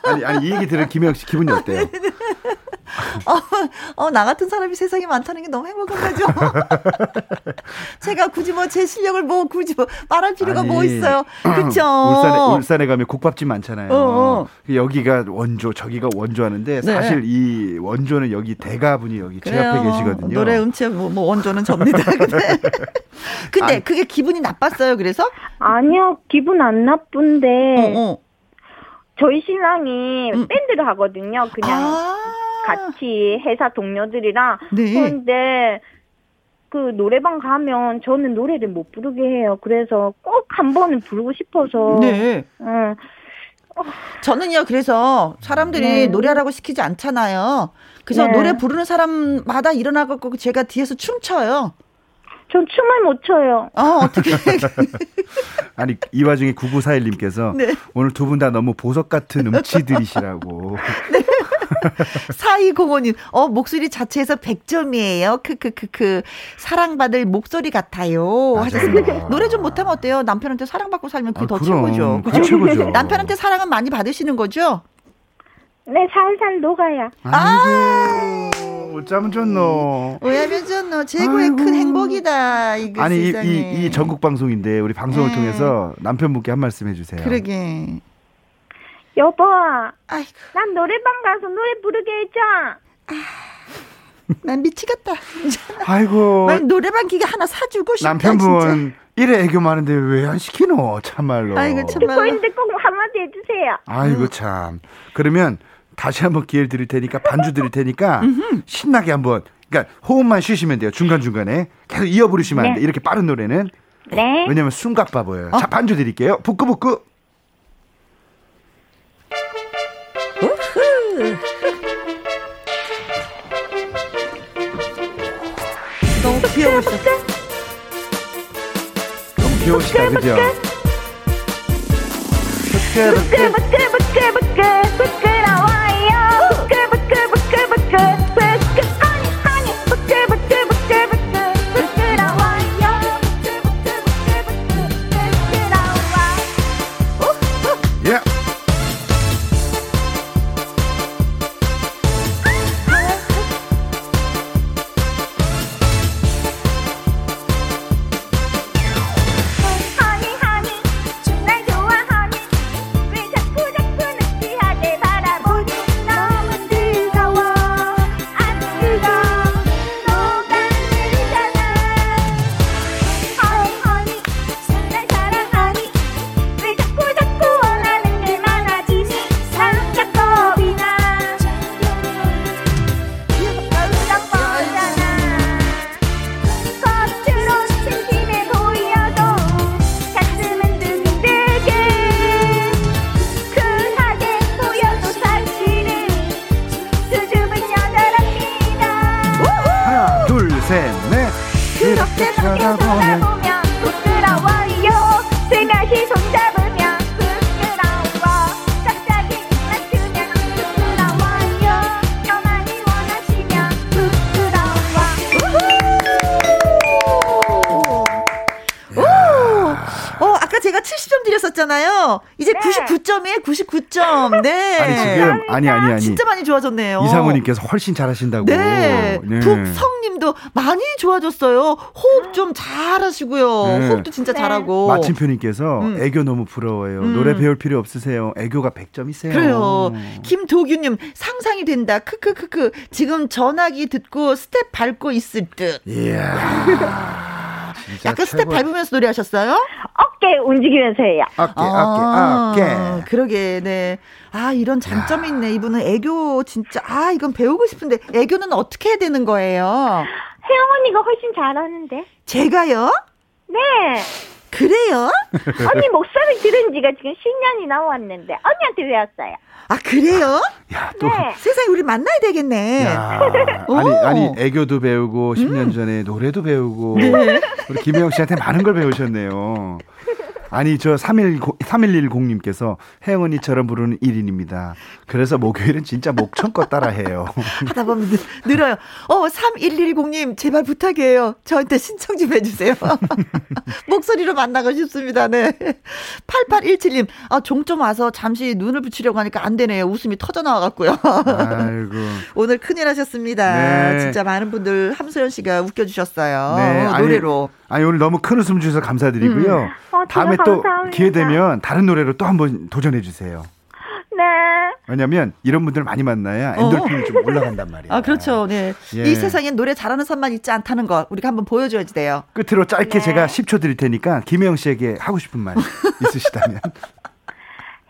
아니, 아니, 이 얘기 들은 김혜영 씨 기분이 어때요? 어, 어, 나 같은 사람이 세상에 많다는 게 너무 행복한 거죠. 제가 굳이 뭐 제 실력을 뭐 굳이 뭐 말할 필요가 뭐 아니, 뭐 있어요. 그렇죠. 울산에 울산에 가면 국밥집 많잖아요. 어, 어. 여기가 원조, 저기가 원조 하는데 네. 사실 이 원조는 여기 대가분이 여기 그래요. 제 앞에 계시거든요. 노래 음치 뭐, 뭐 원조는 접니다. 근데, 근데 아니, 그게 기분이 나빴어요. 그래서? 아니요, 기분 안 나쁜데. 어, 어. 저희 신랑이 음. 밴드를 하거든요. 그냥 아~ 같이 회사 동료들이랑. 네. 그런데 그 노래방 가면 저는 노래를 못 부르게 해요. 그래서 꼭 한 번은 부르고 싶어서. 네. 응. 저는요, 그래서 사람들이 네. 노래하라고 시키지 않잖아요. 그래서 네. 노래 부르는 사람마다 일어나갖고 제가 뒤에서 춤춰요. 전 춤을 못 춰요. 어, 어떻게. 아니, 이 와중에 9941님께서 네. 오늘 두 분 다 너무 보석 같은 음치들이시라고. 네. 4205님, 어, 목소리 자체에서 100점이에요. 크크크크. 사랑받을 목소리 같아요. 하셨습니다. 노래 좀 못하면 어때요? 남편한테 사랑받고 살면 그게 아, 더 그럼, 최고죠. 그죠? 최고죠. 남편한테 사랑은 많이 받으시는 거죠? 네, 살살 녹아요. 아이고, 어쩌면 좋노. 왜냐면 좋노. 최고의 아이고. 큰 행복이다. 이거 아니, 이, 이, 이, 전국 방송인데, 우리 방송을 네. 통해서 남편분께 한 말씀 해주세요. 그러게. 여보, 아이고. 난 노래방 가서 노래 부르게 해줘. 아, 난 미치겠다. 아이고. 노래방 기계 하나 사주고 싶다. 남편분. 진짜. 이래 애교 많은데 왜 안 시키노? 참말로. 아이고 참말로. 듣고 있는데 꼭 한마디 해주세요. 아이고 참. 그러면 다시 한번 기회를 드릴 테니까 반주 드릴 테니까 신나게 한번. 그러니까 호흡만 쉬시면 돼요. 중간 중간에 계속 이어 부르시면 네. 안 돼. 이렇게 빠른 노래는. 네. 왜냐면 숨각 바보예요. 어? 자 반주 드릴게요. 부끄부끄. 너무 귀여우셔. 귀여우시다 그죠? 부끄 부끄 부끄 부끄 부끄 99점. 네. 아니 지금 아니 아니 아니. 진짜 많이 좋아졌네요. 이상우님께서 훨씬 잘하신다고. 네. 네. 북성님도 많이 좋아졌어요. 호흡 좀 잘하시고요. 네. 호흡도 진짜 네. 잘하고. 마침표님께서 음. 애교 너무 부러워요. 음. 노래 배울 필요 없으세요. 애교가 100점이세요. 그래요. 김도규님 상상이 된다. 크크크크. 지금 전화기 듣고 스텝 밟고 있을 듯. 이야. 약간 스텝 밟으면서 노래하셨어요? 어깨 움직이면서 해요. 어깨, 아, 어깨, 어깨. 그러게, 네. 아, 이런 장점이 있네. 이분은 애교 진짜, 아, 이건 배우고 싶은데, 애교는 어떻게 해야 되는 거예요? 혜영 언니가 훨씬 잘하는데. 제가요? 네. 그래요? 언니 목소리 들은 지가 지금 10년이 넘었는데 언니한테 배웠어요. 아 그래요? 야, 또 네. 세상에 우리 만나야 되겠네. 야, 아니 아니 애교도 배우고 10년 음. 전에 노래도 배우고 네. 우리 김혜영 씨한테 많은 걸 배우셨네요. 아니 저 31, 3110님께서 혜영 언니처럼 부르는 1인입니다. 그래서 목요일은 진짜 목청껏 따라해요. 하다 보면 늘, 어요 어, 3110님 제발 부탁이에요. 저한테 신청 좀 해주세요. 목소리로 만나고 싶습니다. 네. 8817님, 아, 종점 와서 잠시 눈을 붙이려고 하니까 안 되네요. 웃음이 터져 나와갖고요. 아이고. 오늘 큰일 하셨습니다. 네. 진짜 많은 분들 함소연 씨가 웃겨주셨어요. 네. 노래로. 아니, 아니, 오늘 너무 큰 웃음 주셔서 감사드리고요. 음. 어, 다음에 또 기회 되면 다른 노래로 또 한번 도전해 주세요. 네. 왜냐면 이런 분들 많이 만나야 어. 엔돌핀이 어. 좀 올라간단 말이에요. 아, 그렇죠. 네. 예. 이 세상엔 노래 잘하는 사람만 있지 않다는 거 우리가 한번 보여줘야지 돼요. 끝으로 짧게 네. 제가 10초 드릴 테니까 김혜영 씨에게 하고 싶은 말 있으시다면.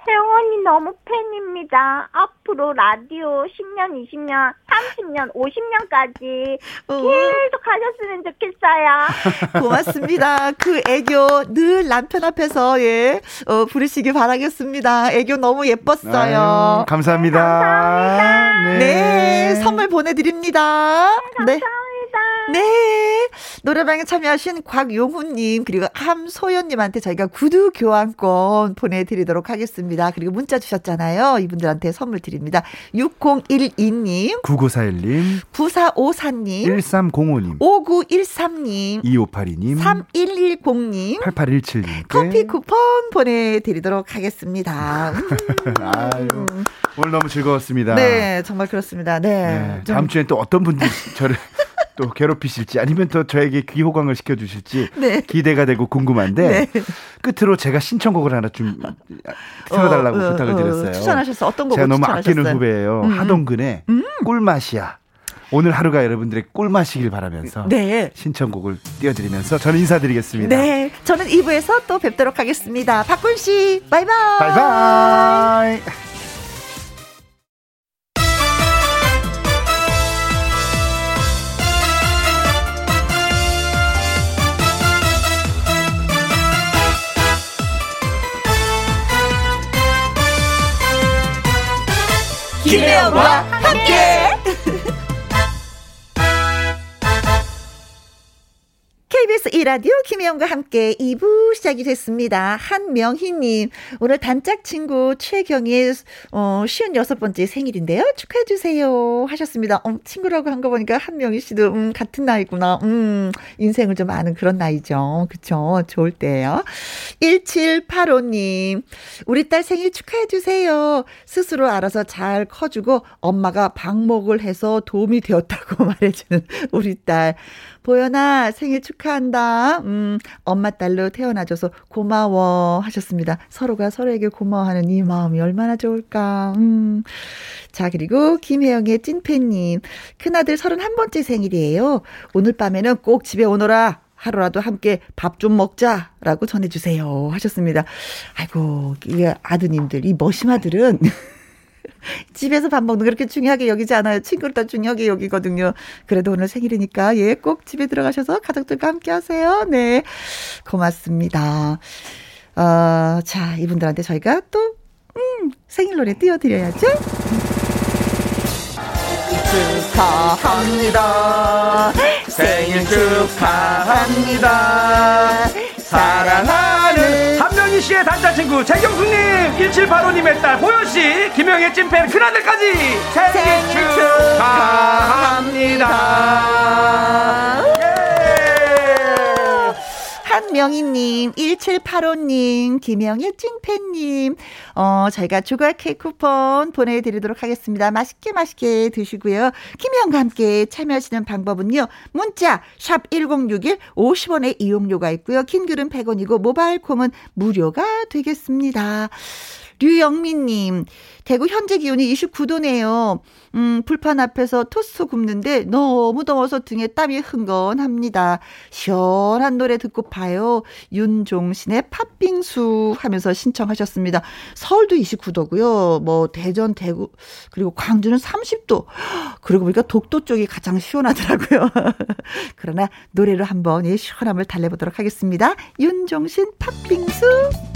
혜원이 너무 팬입니다. 앞으로 라디오 10년, 20년, 30년, 50년까지 계속 하셨으면 좋겠어요. 고맙습니다. 그 애교 늘 남편 앞에서 예, 어, 부르시길 바라겠습니다. 애교 너무 예뻤어요. 아유, 감사합니다. 네, 감사합니다. 네. 네. 선물 보내드립니다. 네. 감사합니다. 네. 네. 노래방에 참여하신 곽용훈님, 그리고 함소연님한테 저희가 구두 교환권 보내드리도록 하겠습니다. 그리고 문자 주셨잖아요. 이분들한테 선물 드립니다. 6012님, 9941님, 9454님, 1305님, 5913님, 2582님, 3110님, 8817님. 커피 쿠폰 보내드리도록 하겠습니다. 음. 아유, 오늘 너무 즐거웠습니다. 네, 정말 그렇습니다. 네. 네 다음 주엔 또 어떤 분들이 저를 또 괴롭히실지 아니면 또 저에게 귀호강을 시켜주실지 네. 기대가 되고 궁금한데 네. 끝으로 제가 신청곡을 하나 좀 틀어달라고 어, 어, 부탁을 어, 드렸어요. 추천하셔서 어떤 곡을 제가 너무 아끼는 후배예요. 음. 하동근의 음. 꿀맛이야. 오늘 하루가 여러분들의 꿀맛이길 바라면서 네. 신청곡을 띄워드리면서 저는 인사드리겠습니다. 네, 저는 2부에서 또 뵙도록 하겠습니다. 박군 씨, 바이바이. 바이바이. 김혜영과 함께. KBS 1라디오 김혜영과 함께 2부 시작이 됐습니다. 한명희님, 오늘 단짝 친구 최경희의 어, 56번째 생일인데요. 축하해주세요. 하셨습니다. 어, 친구라고 한 거 보니까 한명희 씨도, 음, 같은 나이구나. 음, 인생을 좀 아는 그런 나이죠. 그쵸. 좋을 때예요 1785님, 우리 딸 생일 축하해주세요. 스스로 알아서 잘 커주고 엄마가 방목을 해서 도움이 되었다고 말해주는 우리 딸. 보연아, 생일 축하한다. 음, 엄마 딸로 태어나줘서 고마워 하셨습니다. 서로가 서로에게 고마워하는 이 마음이 얼마나 좋을까. 음. 자, 그리고 김혜영의 찐팬님. 큰아들 31번째 생일이에요. 오늘 밤에는 꼭 집에 오너라. 하루라도 함께 밥 좀 먹자라고 전해주세요 하셨습니다. 아이고 이 아드님들 이 머심아들은 집에서 밥 먹는 거 그렇게 중요하게 여기지 않아요. 친구를 더 중요하게 여기거든요. 그래도 오늘 생일이니까 예, 꼭 집에 들어가셔서 가족들과 함께 하세요. 네. 고맙습니다. 어, 자, 이분들한테 저희가 또, 음, 생일 노래 띄워 드려야죠. 축하합니다. 생일 축하합니다. 사랑하는 한명희 씨의 단짝 친구 재경숙님, 1785님의 딸 보현씨, 김영애 찐팬 큰아들까지 생일 축하합니다. 한명희님, 1785님, 김영희 찐팬님, 어, 저희가 조각 케이크 쿠폰 보내드리도록 하겠습니다. 맛있게 맛있게 드시고요. 김혜영과 함께 참여하시는 방법은요. 문자, 샵 1061, 50원의 이용료가 있고요. 킹글은 100원이고, 모바일 콩은 무료가 되겠습니다. 류영민님, 대구 현재 기온이 29도네요. 음, 불판 앞에서 토스트 굽는데 너무 더워서 등에 땀이 흥건합니다. 시원한 노래 듣고 봐요. 윤종신의 팥빙수 하면서 신청하셨습니다. 서울도 29도고요. 뭐 대전, 대구 그리고 광주는 30도. 그리고 보니까 독도 쪽이 가장 시원하더라고요. 그러나 노래로 한번 이 시원함을 달래보도록 하겠습니다. 윤종신 팥빙수.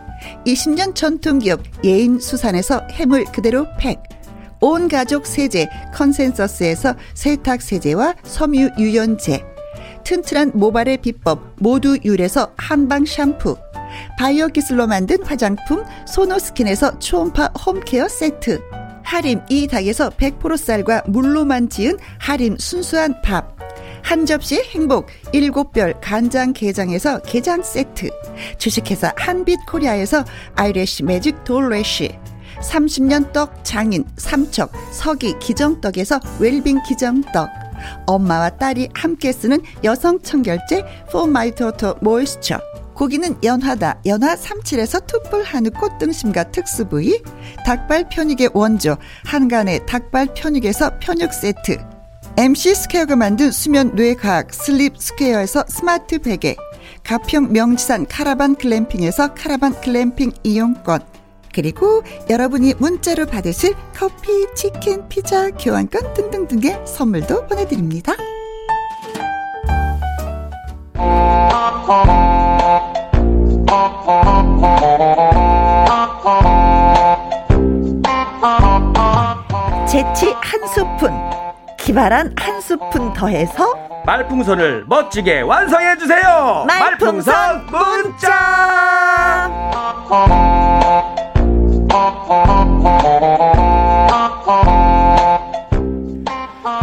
20년 전통기업 예인수산에서 해물 그대로 팩 온 가족 세제 컨센서스에서 세탁 세제와 섬유 유연제 튼튼한 모발의 비법 모두 유래서 한방 샴푸 바이오 기술로 만든 화장품 소노스킨에서 초음파 홈케어 세트 하림 이 닭에서 100% 쌀과 물로만 지은 하림 순수한 밥 한 접시 행복 일곱 별 간장 게장에서 게장 세트. 주식회사 한빛코리아에서 아이래쉬 매직 돌래쉬. 30년 떡 장인 삼척 서기 기정떡에서 웰빙 기정떡. 엄마와 딸이 함께 쓰는 여성 청결제 포마이토토 모이스처 고기는 연하다 연하 37에서 투뿔 한우 꽃등심과 특수 부위. 닭발 편육의 원조 한간의 닭발 편육에서 편육 세트 MC 스퀘어가 만든 수면 뇌과학 슬립 스퀘어에서 스마트 베개 가평 명지산 카라반 글램핑에서 카라반 글램핑 이용권 그리고 여러분이 문자로 받으실 커피, 치킨, 피자, 교환권 등등등의 선물도 보내드립니다. 재치 한 스푼, 기발한 한 스푼 더해서 말풍선을 멋지게 완성해 주세요. 말풍선 문자.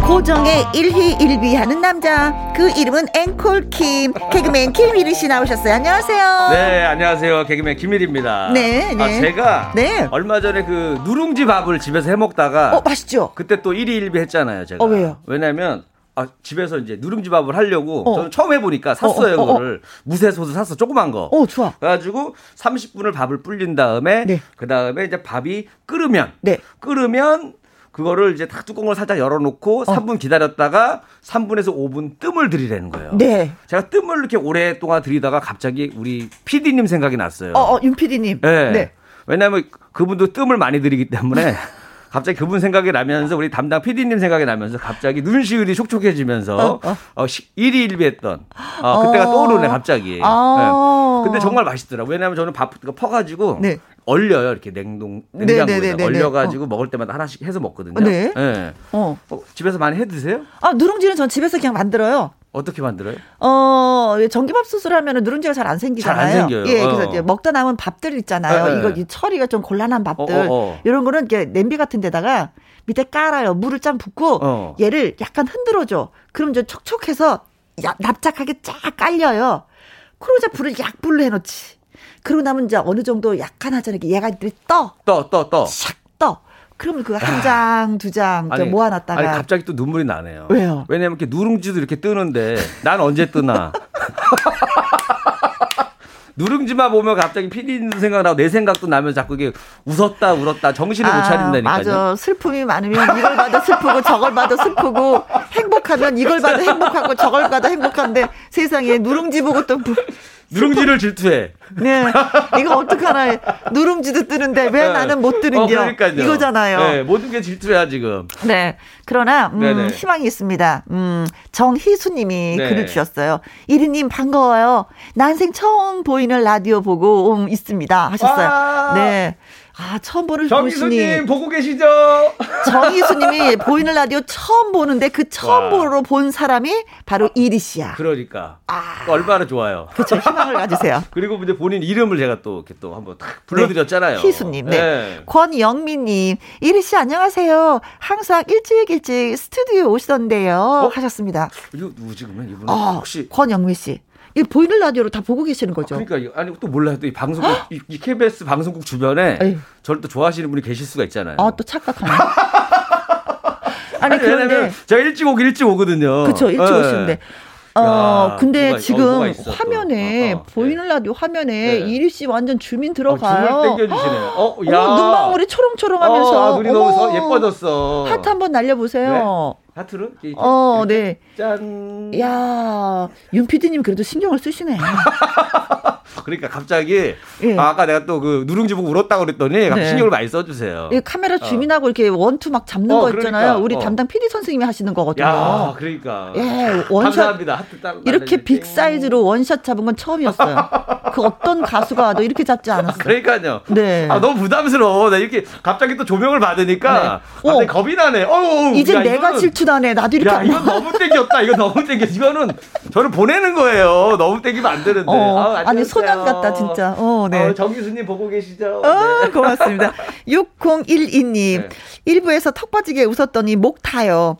고정의 일희일비하는 남자 그 이름은 앵콜 김 개그맨 김일희 씨 나오셨어요 안녕하세요 네 안녕하세요 개그맨 김일희입니다 네, 네. 아, 제가 네. 얼마 전에 그 누룽지 밥을 집에서 해 먹다가 어 맛있죠 그때 또 일희일비 했잖아요 제가 어 왜요 왜냐면 아, 집에서 이제 누룽지 밥을 하려고 어. 저는 처음 해보니까 샀어요 어, 어, 어 그거를 무쇠소스 샀어 조그만 거. 어 좋아. 그래가지고 30분을 밥을 불린 다음에 네. 그 다음에 이제 밥이 끓으면 네. 끓으면 그거를 이제 탁 뚜껑을 살짝 열어놓고 어. 3분 기다렸다가 3분에서 5분 뜸을 들이라는 거예요. 네. 제가 뜸을 이렇게 오랫동안 들이다가 갑자기 우리 PD님 생각이 났어요. 어, 어 윤 PD님. 네. 네. 왜냐하면 그분도 뜸을 많이 들이기 때문에 갑자기 그분 생각이 나면서 우리 담당 PD님 생각이 나면서 갑자기 눈시울이 촉촉해지면서 어, 어. 어 일희일비했던 어, 그때가 어. 떠오르네 갑자기. 아~ 네. 근데 정말 맛있더라고. 왜냐하면 저는 밥 퍼가지고 네. 얼려요 이렇게 냉동 네, 네, 냉장고에 네, 얼려가지고 어. 먹을 때마다 하나씩 해서 먹거든요. 네. 네. 어. 어. 집에서 많이 해 드세요? 아 누룽지는 전 집에서 그냥 만들어요. 어떻게 만들어요? 어, 전기밥솥을 하면은 누룽지가 잘 안 생기잖아요. 잘 안 생겨요. 예, 그래서 어. 이제 먹다 남은 밥들 있잖아요. 네, 이거 이 처리가 좀 곤란한 밥들. 어, 어, 어, 이런 거는 이렇게 냄비 같은 데다가 밑에 깔아요. 물을 짠 붓고 어. 얘를 약간 흔들어 줘. 그럼 이제 촉촉해서 야, 납작하게 쫙 깔려요. 그러고 이제 불을 약불로 해 놓지. 그러고 나면 이제 어느 정도 약간 하잖아요. 얘가 떠. 떠, 떠, 떠. 샥 떠. 그러면 그 한 장, 두 장 모아놨다가. 아니, 갑자기 또 눈물이 나네요. 왜요? 왜냐면 이렇게 누룽지도 이렇게 뜨는데 난 언제 뜨나. 누룽지만 보면 갑자기 피디 생각나고 내 생각도 나면 자꾸 이게 웃었다 울었다 정신을 아, 못 차린다니까요. 맞아. 슬픔이 많으면 이걸 봐도 슬프고 저걸 봐도 슬프고 행복하면 이걸 봐도 행복하고 저걸 봐도 행복한데 세상에 누룽지 보고 또 누룽지를 질투해. 네. 이거 어떡하나. 누룽지도 뜨는데 왜 네. 나는 못 뜨는 어, 게 이거잖아요. 네. 모든 게 질투야, 지금. 네. 그러나, 음, 희망이 있습니다. 음, 정희수 님이 네. 글을 주셨어요. 이리님 반가워요. 난생 처음 보이는 라디오 보고 음, 있습니다. 하셨어요. 아~ 네. 아, 처음 보는 정희수님 보고 계시죠? 정희수님이 보이는 라디오 처음 보는데 그 처음 보러 본 사람이 바로 이리 씨야. 그러니까. 아. 얼마나 좋아요. 그렇죠. 희망을 가지세요. 그리고 이제 본인 이름을 제가 또 이렇게 또 한번 탁 불러드렸잖아요. 네. 희수님. 네. 네. 권영민님. 이리 씨 안녕하세요. 항상 일찍 일찍 스튜디오 오시던데요. 어? 하셨습니다. 이거 누구지 그러면 이분은 어, 혹시 권영민 씨. 이 보이는 라디오로 다 보고 계시는 거죠. 아, 그러니까 아니 또 몰라요. 또 이 방송국 이, 이 KBS 방송국 주변에 에이. 저를 또 좋아하시는 분이 계실 수가 있잖아요. 아 또 착각하네. 아니, 아니 그런데 제가 일찍 오긴 일찍 오거든요. 그렇죠. 일찍 네. 오시는데 어, 근데 뭐가, 지금 어, 화면에, 어, 어, 보이는 네. 라디오 화면에 네. 이리 씨 완전 주민 들어가요. 어, 땡겨주시네. 어, 야. 어, 눈망울이 초롱초롱 하면서. 어, 눈이 너무 예뻐졌어. 하트 한번 날려보세요. 네? 하트를? 어, 네. 짠. 야, 윤 PD님 그래도 신경을 쓰시네. 그러니까 갑자기 예. 아, 까 내가 또 그 누룽지 보고 울었다고 그랬더니 네. 신경을 많이 써주세요. 예, 카메라 어. zoom in하고 어. 이렇게 one two 막 잡는 어, 거 있잖아요. 그러니까. 우리 어. 담당 PD 선생님이 하시는 거거든요. 야, 그러니까. 예, one shot. 감사합니다. 하트 따, 이렇게 big size로 one shot 잡은 건 처음이었어요. 그 어떤 가수가 너 이렇게 잡지 않았어요. 그러니까요. 네. 아, 너무 부담스러워. 나 이렇게 갑자기 또 조명을 받으니까 네. 어. 겁이 나네. 어, 이제 야, 내가 질투 나네. 나도 이렇게. 야, 이건 너무 땡겼다. 이거 너무 땡겨. 이거는 저를 보내는 거예요. 너무 땡기면 안 되는데. 어, 아, 니 소년 같다 진짜. 어, 네. 어, 정기수님 보고 계시죠? 어, 네. 고맙습니다. 6012님. 네. 1부에서 턱 빠지게 웃었더니 목 타요.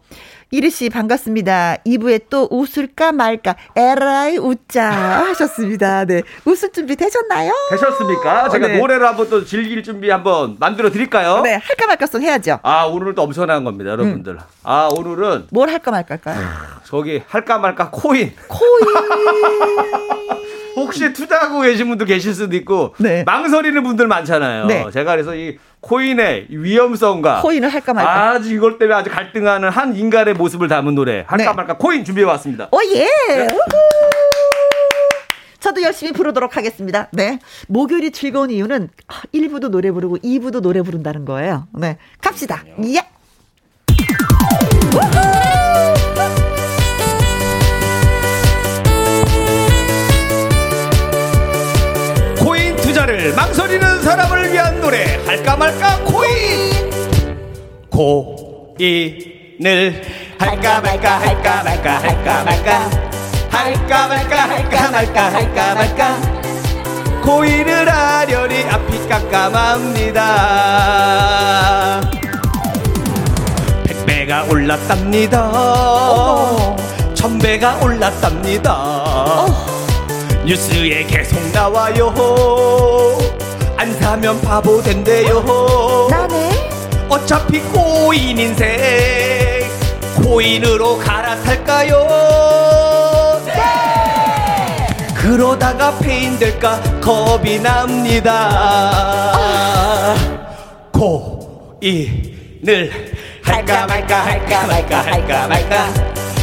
이리 씨 반갑습니다. 2부에 또 웃을까 말까 에라이 웃자 하셨습니다. 네. 웃을 준비 되셨나요? 되셨습니까? 제가 네. 노래를 한번 또 즐길 준비 한번 만들어 드릴까요? 네. 할까 말까송 해야죠. 아, 오늘은 또 엄청난 겁니다, 여러분들. 음. 아, 오늘은 뭘 할까 말까일까요? 저기 할까 말까 코인. 코인. 혹시 투자하고 계신 분도 계실 수도 있고 네. 망설이는 분들 많잖아요. 네. 제가 그래서 이 코인의 위험성과 코인을 할까 말까 아주 이걸 때문에 아주 갈등하는 한 인간의 모습을 담은 노래 할까 네. 말까 코인 준비해 왔습니다. 오 예. 네. 저도 열심히 부르도록 하겠습니다. 네. 목요일이 즐거운 이유는 1부도 노래 부르고 2부도 노래 부른다는 거예요. 네. 갑시다. 예. 투자를 망설이는 사람을 위한 노래. 할까 말까 코인. 코인을 할까 말까 할까 말까 할까 말까. 할까 말까 할까 말까 할까 말까. 코인을 하려니 앞이 깜깜합니다. 백배가 올랐답니다. 천배가 올랐답니다. 어. 뉴스에 계속 나와요. 안 사면 바보 된대요. 나네. 어차피 코인 인생 코인으로 갈아탈까요? 네. 그러다가 페인 될까 겁이 납니다. 아. 코인을 할까 말까 할까 말까 할까 말까.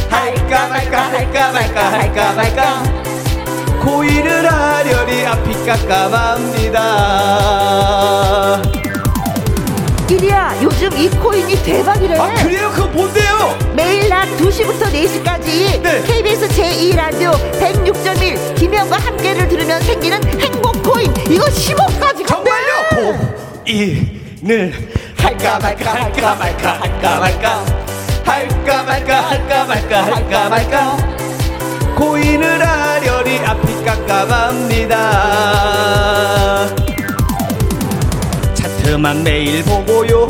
할까 말까 할까 말까 할까 말까 고일을 하려니 앞이 깜깜합니다 이리야 요즘 이 코인이 대박이래 아 그래요? 그거 뭔데요? 매일 낮 2시부터 4시까지 네. KBS 제2라디오 106.1 김혜영과 함께를 들으면 생기는 행복 코인 이거 10억까지 정말요? 코인을 할까 말까 할까 말까 할까 말까 할까 말까 할까 말까 할까 말까 고인을 하려니 앞이 깜깜합니다. 차트만 매일 보고요.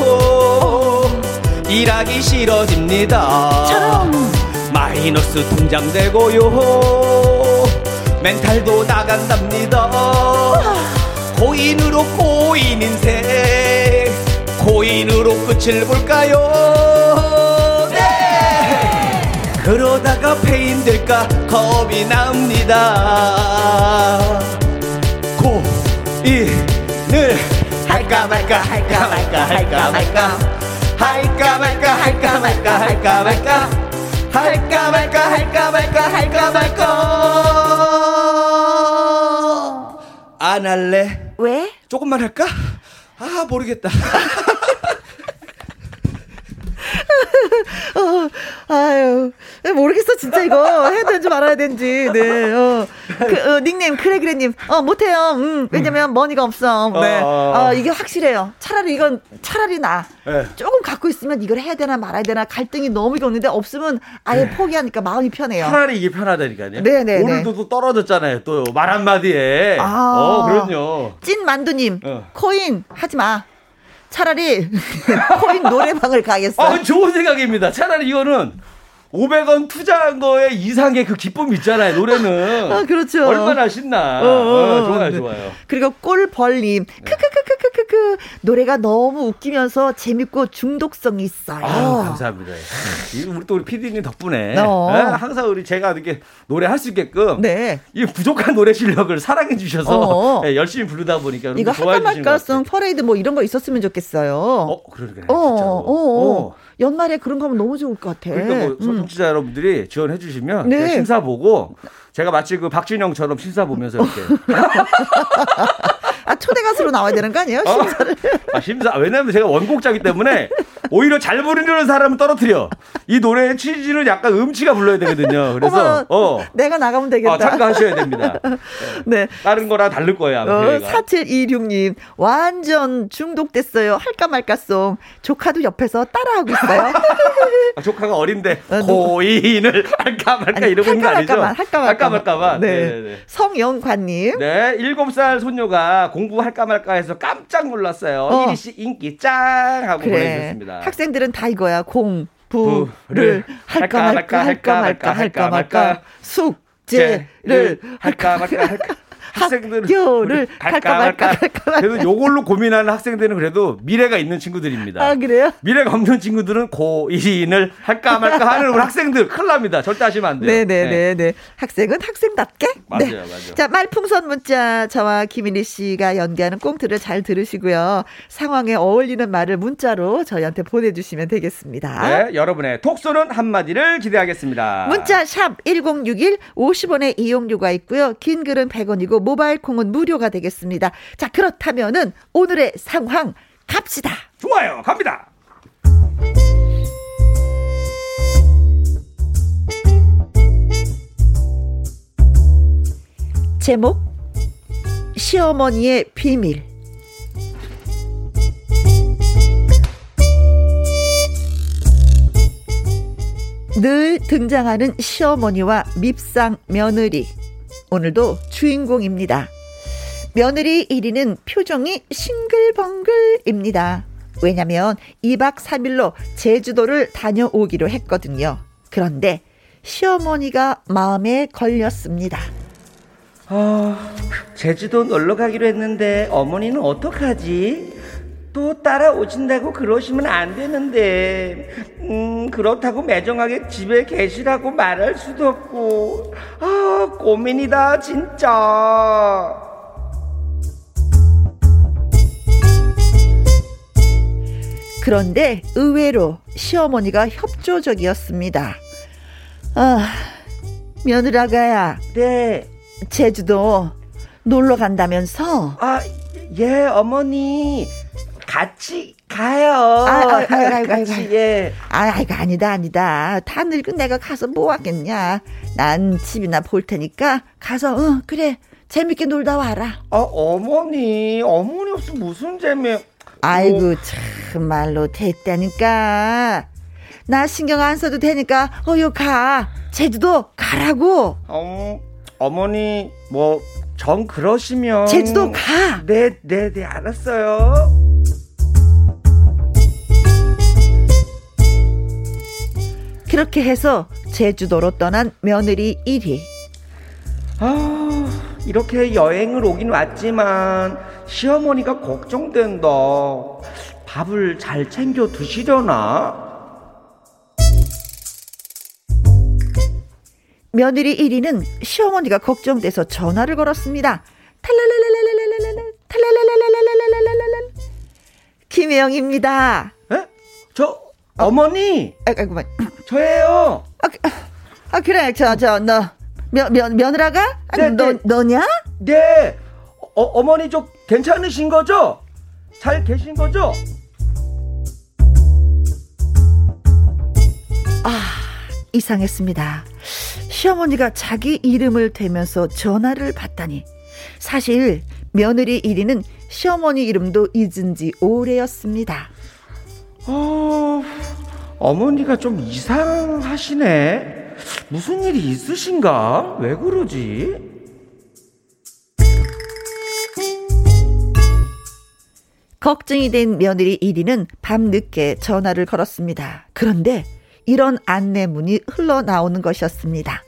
일하기 싫어집니다. 마이너스 통장 되고요. 멘탈도 나간답니다. 고인으로 고인 인생 고인으로 끝을 볼까요 그러다가 페인 될까 겁이 납니다 고인을 할까 말까 할까 말까 할까 말까 할까 말까 할까 말까 할까 말까 할까 말까 할까 말까 할까 말까 안 할래. 왜? 조금만 할까? 아, 모르겠다. 어, 아유, 모르겠어, 진짜 이거. 해야 되는지 말아야 되는지. 네, 어. 그, 어, 닉네임, 그래, 그래님. 어, 못해요. 음, 왜냐면 money가 없어. 네. 어, 어, 이게 확실해요. 차라리 이건, 차라리 나. 네. 조금 갖고 있으면 이걸 해야 되나 말아야 되나 갈등이 너무 있는데 없으면 아예 네. 포기하니까 마음이 편해요. 차라리 이게 편하다니까요. 네네. 네, 오늘도 또 떨어졌잖아요. 또 말 한마디에. 아. 어, 그럼요. 찐 만두님, 어. 코인 하지 마. 차라리 코인 노래방을 가겠어. 아, 좋은 생각입니다. 차라리 이거는 500원 투자한 거에 이상의 그 기쁨이 있잖아요, 노래는. 아, 그렇죠. 얼마나 신나. 어, 어, 어, 좋아요, 네. 좋아요. 그리고 꼴벌님, 크크크크크크크. 노래가 너무 웃기면서 재밌고 중독성 있어요. 아, 감사합니다. 우리 또 우리 피디님 덕분에 어. 네, 항상 우리 제가 이렇게 노래 할 수 있게끔 네. 이 부족한 노래 실력을 사랑해 주셔서 네, 열심히 부르다 보니까 이거 할까 말까성 퍼레이드 뭐 이런 거 있었으면 좋겠어요. 어, 그러니까. 어, 어, 어. 연말에 그런 거 하면 너무 좋을 것 같아. 그러니까 뭐 음. 청취자 여러분들이 지원해 주시면 네. 심사 보고 제가 마치 그 박진영처럼 심사 보면서 이렇게 아 초대 가수로 나와야 되는 거 아니에요? 어? 심사를. 아, 심사. 왜냐면 제가 원곡자기 때문에 오히려 잘 부르는 사람은 떨어뜨려. 이 노래의 취지는 약간 음치가 불러야 되거든요. 그래서 어머, 어 내가 나가면 되겠다. 어, 참가하셔야 됩니다. 네. 다른 거랑 다를 거예요. 아마 어, 4726님 완전 중독됐어요. 할까 말까송. 조카도 옆에서 따라하고 있어요. 아, 조카가 어린데 어, 고인을 할까 말까 아니, 이러고 있는 거 아니죠? 할까 말까 말까 말 네. 네, 네. 성영관님. 네. 7살 손녀가 공부할까 말까 해서 깜짝 놀랐어요. 어. 이리 씨 인기 짱 하고 그래. 보내주셨습니다. 학생들은 다 이거야. 공 부 를 할까 말까 할까 말까 할까 말까 숙제를 할까 말까 할까 학생들을 갈까 말까 갈까 말까. 그래도 요걸로 고민하는 학생들은 그래도 미래가 있는 친구들입니다. 아 그래요? 미래가 없는 친구들은 고인을 할까 말까 하는 우리 학생들 큰일 납니다. 절대 하시면 안 돼요. 네네네네. 네. 네. 학생은 학생답게. 맞아요, 네. 맞아요. 자 말풍선 문자 저와 김일희 씨가 연기하는 꽁트를 잘 들으시고요. 상황에 어울리는 말을 문자로 저희한테 보내주시면 되겠습니다. 네, 여러분의 톡 쏘는 한마디를 기대하겠습니다. 문자 샵 #1061 50원의 이용료가 있고요. 긴 글은 100원이고 모바일 콩은 무료가 되겠습니다. 자, 그렇다면은 오늘의 상황 갑시다. 좋아요. 갑니다. 제목 시어머니의 비밀 늘 등장하는 시어머니와 밉상 며느리 오늘도 주인공입니다. 며느리 1위는 표정이 싱글벙글입니다. 왜냐면 2박 3일로 제주도를 다녀오기로 했거든요. 그런데 시어머니가 마음에 걸렸습니다. 아, 제주도 놀러 가기로 했는데 어머니는 어떡하지? 또 따라오신다고 그러시면 안 되는데, 음, 그렇다고 매정하게 집에 계시라고 말할 수도 없고, 아, 고민이다, 진짜. 그런데 의외로 시어머니가 협조적이었습니다. 아, 며느라가야. 네. 제주도 놀러 간다면서? 아, 예, 어머니. 같이 가요. 아, 아, 아, 아, 같이, 예. 아, 이거 아니다, 아니다. 다 늙은 내가 가서 뭐 하겠냐. 난 집이나 볼 테니까 가서, 응, 그래. 재밌게 놀다 와라. 어, 어머니, 어머니 없으면 무슨 재미. 아이고, 뭐. 참말로 됐다니까. 나 신경 안 써도 되니까, 어여 가. 제주도 가라고. 어, 어머니, 뭐, 정 그러시면. 제주도 가. 네, 네, 네, 알았어요. 그렇게 해서 제주도로 떠난 며느리 1위. 아, 이렇게 여행을 오긴 왔지만 시어머니가 걱정된다. 밥을 잘 챙겨 드시려나? 며느리 1위는 시어머니가 걱정돼서 전화를 걸었습니다. 탈랄랄랄랄랄랄랄 김혜영입니다. 에? 저 어머니. 아, 아이고, 저예요. 아, 그, 아 그래, 저, 저, 너, 며, 며, 며느라가? 네, 너, 네. 너냐? 네. 어, 어머니 좀 괜찮으신 거죠? 잘 계신 거죠? 아, 이상했습니다. 시어머니가 자기 이름을 대면서 전화를 받다니. 사실 며느리 1위는 시어머니 이름도 잊은 지 오래였습니다. 어, 어머니가 좀 이상하시네. 무슨 일이 있으신가? 왜 그러지? 걱정이 된 며느리 1위는 밤늦게 전화를 걸었습니다. 그런데 이런 안내문이 흘러나오는 것이었습니다.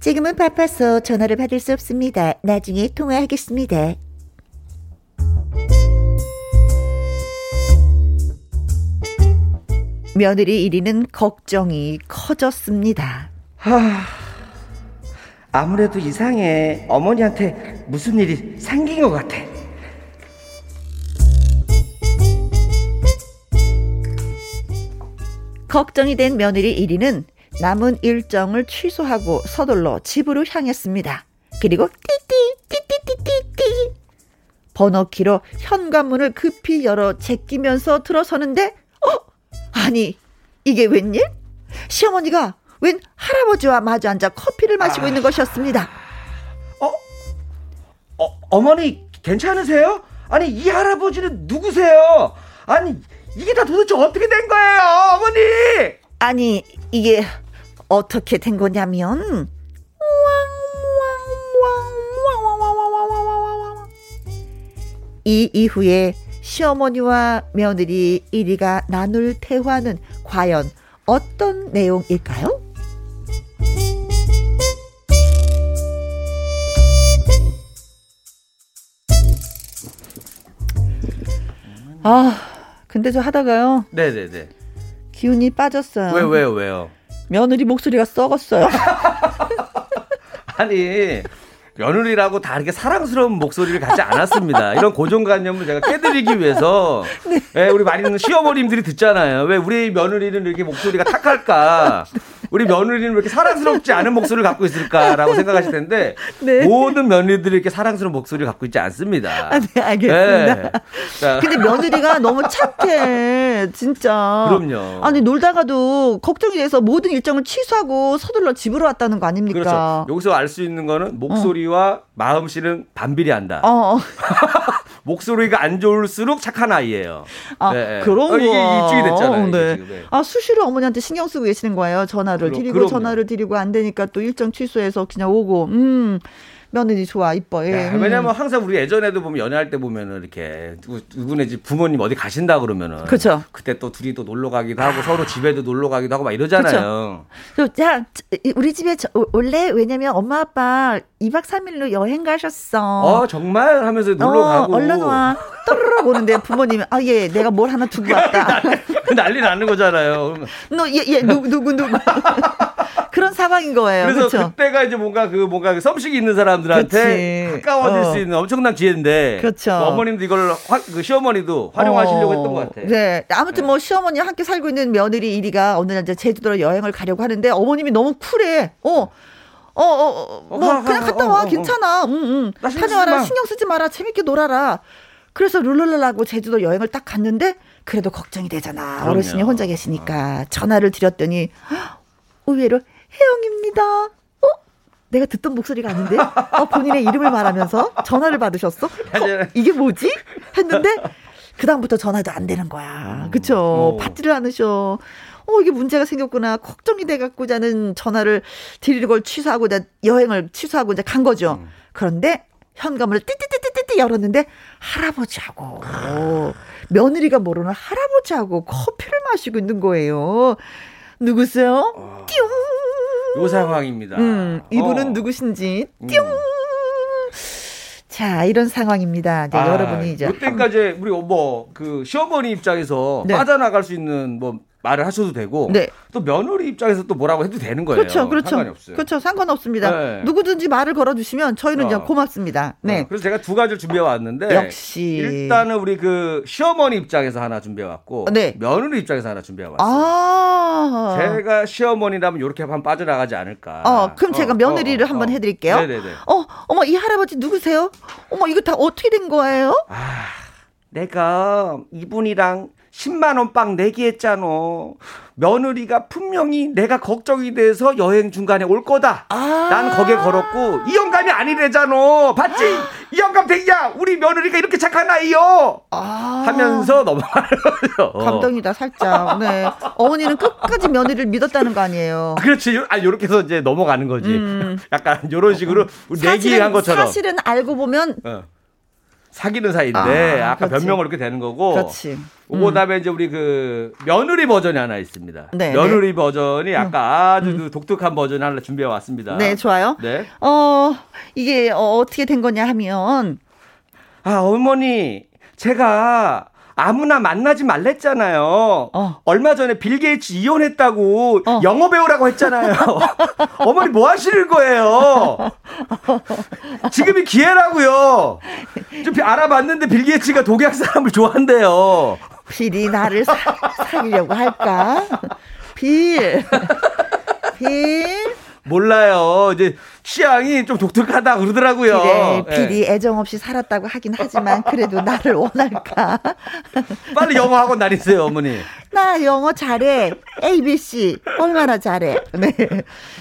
지금은 바빠서 전화를 받을 수 없습니다. 나중에 통화하겠습니다. 며느리 1위는 걱정이 커졌습니다. 하, 아무래도 이상해. 어머니한테 무슨 일이 생긴 것 같아. 걱정이 된 며느리 1위는 남은 일정을 취소하고 서둘러 집으로 향했습니다. 그리고 띠띠 띠띠띠띠띠 번호키로 현관문을 급히 열어 제끼면서 들어서는데 어? 아니 이게 웬일? 시어머니가 웬 할아버지와 마주 앉아 커피를 마시고 아... 있는 것이었습니다. 어? 어? 어머니 괜찮으세요? 아니 이 할아버지는 누구세요? 아니 이게 다 도대체 어떻게 된 거예요 어머니? 아니 이게 어떻게 된 거냐면 이 이후에 시어머니와 며느리 1위가 나눌 대화는 과연 어떤 내용일까요? 아, 근데 저 하다가요. 네네네. 기운이 빠졌어요. 왜, 왜요, 왜요? 며느리 목소리가 썩었어요. 아니, 며느리라고 다 이렇게 사랑스러운 목소리를 갖지 않았습니다. 이런 고정관념을 제가 깨드리기 위해서 네. 네, 우리 많은 시어머님들이 듣잖아요. 왜 우리 며느리는 이렇게 목소리가 탁할까? 우리 며느리는 왜 이렇게 사랑스럽지 않은 목소리를 갖고 있을까라고 생각하실 텐데 네. 모든 며느리들이 이렇게 사랑스러운 목소리를 갖고 있지 않습니다. 아, 네, 알겠습니다. 네. 근데 며느리가 너무 착해, 진짜. 그럼요. 아니 놀다가도 걱정이 돼서 모든 일정을 취소하고 서둘러 집으로 왔다는 거 아닙니까? 그렇죠. 여기서 알 수 있는 거는 목소리와 어. 마음씨는 반비례한다. 어. 어. 목소리가 안 좋을수록 착한 아이예요. 아 네. 그런 거 어, 이게 입증이 됐잖아요. 네. 네. 아 수시로 어머니한테 신경 쓰고 계시는 거예요. 전화를 그럼, 드리고 그럼요. 전화를 드리고 안 되니까 또 일정 취소해서 그냥 오고. 음. 며느리 좋아 이뻐. 예. 음. 왜냐면 항상 우리 예전에도 보면 연애할 때 보면은 이렇게 누구네 집 부모님 어디 가신다 그러면은 그렇죠. 그때 또 둘이 또 놀러 가기도 하고 아. 서로 집에도 놀러 가기도 하고 막 이러잖아요. 자 우리 집에 저, 원래 왜냐면 엄마 아빠 2박 3일로 여행 가셨어. 어 정말 하면서 놀러 어, 가고 얼른 와. 떠르르 오는데 부모님이 아 예 내가 뭘 하나 두고 왔다. 난리 나는 거잖아요. 너얘얘 예, 누구 누구 누구. 그런 상황인 거예요. 그래서 그쵸? 그때가 이제 뭔가 그 뭔가 그 썸식이 있는 사람들한테 그치. 가까워질 어. 수 있는 엄청난 기회인데. 그렇죠. 뭐 어머님도 이걸 화, 그 시어머니도 활용하시려고 어. 했던 것 같아요. 네. 아무튼 네. 뭐 시어머니 함께 살고 있는 며느리 이리가 어느 날 이제 제주도로 여행을 가려고 하는데 어머님이 너무 쿨해. 어. 어, 어, 어, 뭐, 그냥 갔다 와. 괜찮아. 응, 응. 다녀와라. 신경 쓰지 마라. 재밌게 놀아라. 그래서 룰루루라고 제주도 여행을 딱 갔는데 그래도 걱정이 되잖아. 그럼요. 어르신이 혼자 계시니까 전화를 드렸더니 의외로 혜영입니다. 어? 내가 듣던 목소리가 아닌데? 어, 본인의 이름을 말하면서 전화를 받으셨어? 어, 이게 뭐지? 했는데, 그다음부터 전화도 안 되는 거야. 그쵸? 음. 받지를 않으셔. 어, 이게 문제가 생겼구나. 걱정이 돼갖고 자는 전화를 드리는 걸 취소하고 여행을 취소하고 이제 간 거죠. 음. 그런데 현관문을 띠띠띠띠띠 열었는데 할아버지하고 며느리가 모르는 할아버지하고 커피를 마시고 있는 거예요. 누구세요? 어... 요 상황입니다. 음, 이분은 어. 누구신지 음. 띠용. 음. 자, 이런 상황입니다. 네, 아, 여러분이 이제 그때까지 우리 뭐 그 시어머니 입장에서 네. 빠져나갈 수 있는 뭐 말을 하셔도 되고 네. 또 며느리 입장에서 또 뭐라고 해도 되는 거예요. 그렇죠, 그렇죠. 상관이 없어요. 그렇죠, 상관없습니다. 네. 누구든지 말을 걸어주시면 저희는 어. 고맙습니다. 네. 어, 그래서 제가 두 가지를 준비해 왔는데 역시 일단은 우리 그 시어머니 입장에서 하나 준비해 왔고 네. 며느리 입장에서 하나 준비해 왔어요. 아. 제가 시어머니라면 이렇게 한번 빠져나가지 않을까. 어, 그럼 제가 어, 며느리를 어, 한번 해드릴게요. 네네네. 어, 어머 이 할아버지 누구세요? 어머 이거 다 어떻게 된 거예요? 아, 내가 이분이랑 10만 원 빵 내기 했잖아. 며느리가 분명히 내가 걱정이 돼서 여행 중간에 올 거다. 아~ 난 거기에 걸었고 이 영감이 아니래잖아. 봤지? 이 영감 되야 우리 며느리가 이렇게 착한 아이요. 아~ 하면서 넘어가는 거죠. 감동이다 살짝. 네. 어머니는 끝까지 며느리를 믿었다는 거 아니에요. 그렇지. 아 요렇게 해서 이제 넘어가는 거지. 음. 약간 요런 식으로 내기한 것처럼. 사실은 알고 보면 어. 사귀는 사이인데 아, 까 변명을 이렇게 되는 거고. 그렇지. 음. 그다음에 이제 우리 그 며느리 버전이 하나 있습니다. 네, 며느리 네. 버전이 음. 약간 아주 음. 독특한 버전 하나 준비해 왔습니다. 네, 좋아요. 네. 어, 이게 어, 어떻게 된 거냐 하면 아, 어머니 제가 아무나 만나지 말랬잖아요. 어. 얼마 전에 빌 게이츠 이혼했다고 어. 영어 배우라고 했잖아요. 어머니 뭐 하시는 거예요? 지금이 기회라고요. 좀 알아봤는데 빌 게이츠가 독약 사람을 좋아한대요. 빌이 나를 사, 사귀려고 할까? 빌. 빌. 몰라요. 이제 취향이 좀 독특하다 그러더라고요. 그래, 필이 네. 애정 없이 살았다고 하긴 하지만 그래도 나를 원할까? 빨리 영어 학원 다니세요, 어머니. 나 영어 잘해. ABC 얼마나 잘해. 네.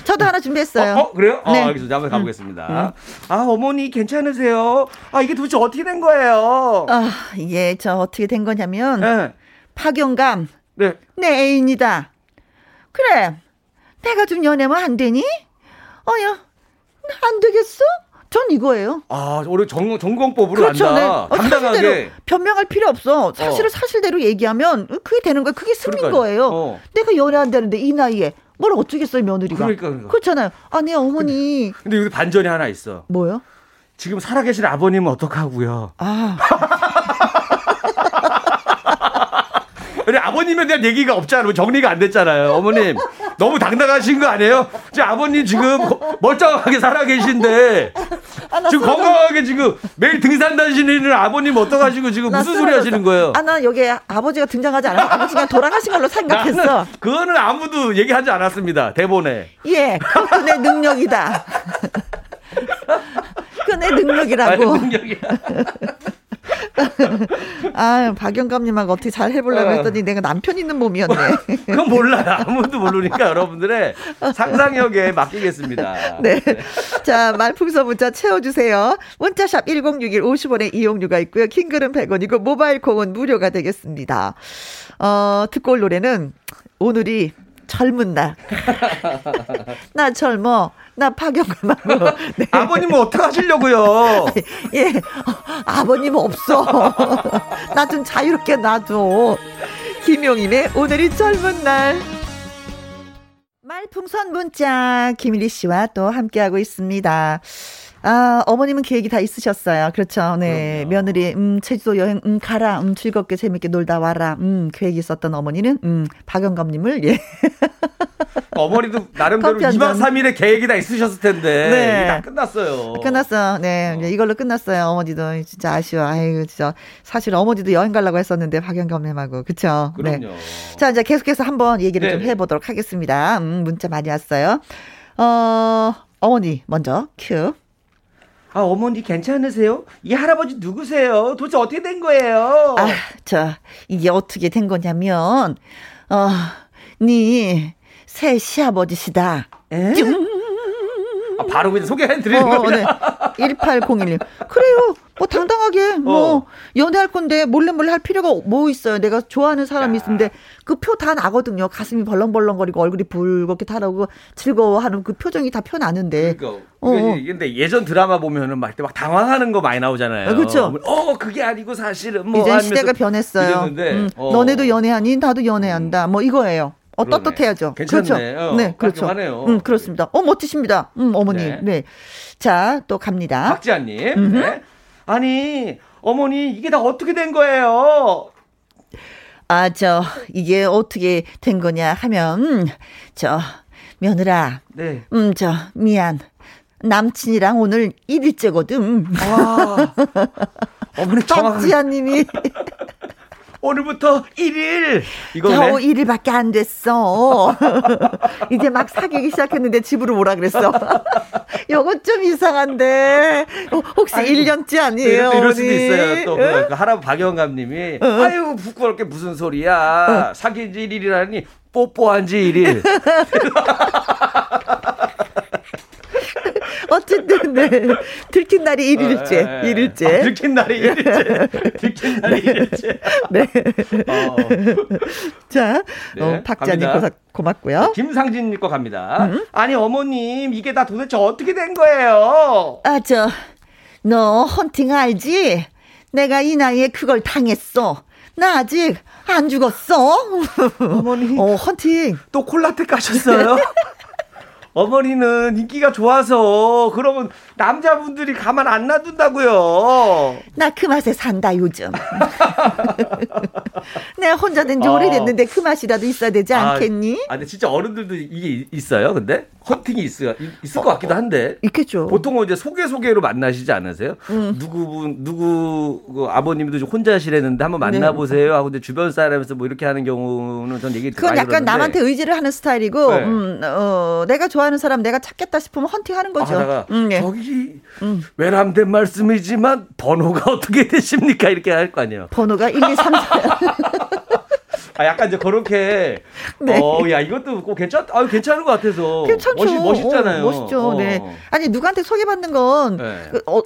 저도 하나 준비했어요. 어, 어 그래요? 어, 네. 어, 알겠습니다. 한번 가보겠습니다. 음. 음. 아, 어머니 괜찮으세요? 아, 이게 도대체 어떻게 된 거예요? 아, 이게 저 어떻게 된 거냐면 네. 박영감. 네. 내 애인이다. 그래. 내가 좀 연애면 안 되니? 어야, 안 되겠어? 전 이거예요. 아, 우리 전, 전공법으로 그렇죠, 한다. 네. 어, 당당하게. 변명할 필요 없어. 사실을 어. 사실대로 얘기하면 그게 되는 거예요. 그게 승인 거예요. 어. 내가 연애한다는데 이 나이에 뭘 어쩌겠어요, 며느리가. 그러니까, 그러니까. 그렇잖아요. 아, 내 어머니. 근데, 근데 여기 반전이 하나 있어. 뭐요? 지금 살아계신 아버님은 어떡하고요? 아. 우리 아버님에 대한 얘기가 없잖아요. 정리가 안 됐잖아요. 어머님 너무 당당하신 거 아니에요? 지금 아버님 지금 멀쩡하게 살아 계신데 아, 지금 건강하게 지금 매일 등산 다니시는 아버님 어떡하시고 지금 무슨 소리 하시는 거예요? 아, 나 여기 아버지가 등장하지 않아서 아버지가 돌아가신 걸로 생각했어. 그거는 아무도 얘기하지 않았습니다. 대본에. 예, 그것도 내 능력이다. 그내 능력이라고. 아, 능력이야. 아, 박영감님하고 어떻게 잘 해보려고 어. 했더니 내가 남편 있는 몸이었네. 그건 몰라요. 아무도 모르니까 여러분들의 상상력에 맡기겠습니다. 네. 자, 말풍선 문자 채워주세요. 문자샵 1061 50원의 이용료가 있고요. 킹글은 100원이고 모바일 콩은 무료가 되겠습니다. 어, 듣고 올 노래는 오늘이 젊은 날. 나 젊어. 나 파경감하고. 네. 아버님은 어떻게 하시려고요? 예, 아버님 없어. 나 좀 자유롭게 놔둬. 김용인의 오늘이 젊은 날. 말풍선 문자 김일희 씨와 또 함께하고 있습니다. 아, 어머님은 계획이 다 있으셨어요. 그렇죠. 네. 그럼요. 며느리, 음, 제주도 여행, 음, 가라. 음, 즐겁게 재밌게 놀다 와라. 음, 계획이 있었던 어머니는, 음, 박영감님을, 예. 어머니도 나름대로 2박 3일의 계획이 다 있으셨을 텐데. 네. 다 끝났어요. 끝났어. 네. 어. 이걸로 끝났어요. 어머니도 진짜 아쉬워. 아이고, 진짜. 사실 어머니도 여행 가려고 했었는데, 박영감님하고. 그쵸. 네. 그럼요. 네. 자, 이제 계속해서 한번 얘기를 네좀 해보도록 하겠습니다. 음, 문자 많이 왔어요. 어, 어머니, 먼저, 큐. 아, 어머니 괜찮으세요? 이 할아버지 누구세요? 도대체 어떻게 된 거예요? 아, 저, 이게 어떻게 된 거냐면, 어, 니, 새 시아버지시다. 에? 아, 바로 그냥 소개해드리는 어, 어, 네. 1801님. 그래요. 뭐 당당하게 뭐 어. 연애할 건데 몰래 몰래 할 필요가 뭐 있어요. 내가 좋아하는 사람이 있는데 그 표 다 나거든요. 가슴이 벌렁벌렁거리고 얼굴이 붉게 타라고 즐거워하는 그 표정이 다 펴나는데. 그러니까. 어. 근데 예전 드라마 보면은 막막 당황하는 거 많이 나오잖아요. 아, 그렇죠. 어 그게 아니고 사실은 뭐 이제 시대가 변했어요. 음, 어. 너네도 연애하니 나도 연애한다. 뭐 이거예요. 어, 그러네. 떳떳해야죠. 괜찮네. 그렇죠. 어, 네, 그렇죠. 하네요 음, 그렇습니다. 어, 멋지십니다. 음, 어머니. 네. 네. 자, 또 갑니다. 박지아님. 네. 아니, 어머니, 이게 다 어떻게 된 거예요? 아, 저, 이게 어떻게 된 거냐 하면, 저, 며느라. 네. 음, 저, 미안. 남친이랑 오늘 1일째거든. 와. 어머니 정지아님이 오늘부터 1일. 이거네. 겨우 1일밖에 안 됐어. 이제 막 사귀기 시작했는데 집으로 오라 그랬어. 요건 좀 이상한데. 어, 혹시 아이고, 1년째 아니에요? 이럴, 이럴 수도 있어요. 또 응? 그 할아버 박영감님이 응. 아유 부끄럽게 무슨 소리야. 응. 사귄 지 1일이라니 뽀뽀한 지 1일. 어쨌든 네. 들킨 날이 1일째. 어, 1일째. 아, 들킨 날이 1일째. 들킨 날이 1일째. 네. 어. 자, 네, 어, 박자님 고맙고요. 김상진 님 거 갑니다. 음? 아니 어머님 이게 다 도대체 어떻게 된 거예요? 아, 저 너 헌팅 알지? 내가 이 나이에 그걸 당했어. 나 아직 안 죽었어. 어머니. 어, 헌팅. 또 콜라텍 가셨어요? 어머니는 인기가 좋아서 그러면 남자분들이 가만 안 놔둔다고요. 나 그 맛에 산다 요즘. 내가 혼자 된지 어. 오래됐는데 그 맛이라도 있어야 되지 아, 않겠니? 아, 근데 진짜 어른들도 이게 있어요. 근데 헌팅이 있어 있을 것 같기도 한데. 있겠죠. 보통은 이제 소개 소개로 만나시지 않으세요? 음. 누구 누구 그 아버님도 혼자시랬는데 한번 네. 만나보세요 네. 하고 이제 주변 사람에서 뭐 이렇게 하는 경우는 전 얘기 그건 약간 들었는데. 남한테 의지를 하는 스타일이고 네. 음, 어, 내가 좋아하는 사람 내가 찾겠다 싶으면 헌팅하는 거죠. 아, 음, 네. 저기 음. 외람된 말씀이지만 번호가 어떻게 되십니까 이렇게 할 거 아니에요. 번호가 1, 2, 3, 4. 아, 약간 이제 그렇게. 네. 어, 야, 이것도 꼭 괜찮, 아, 괜찮은 것 같아서. 괜찮죠. 멋있, 멋있잖아요. 어, 멋있죠. 어. 네. 아니, 누구한테 소개받는 건, 네. 그, 어,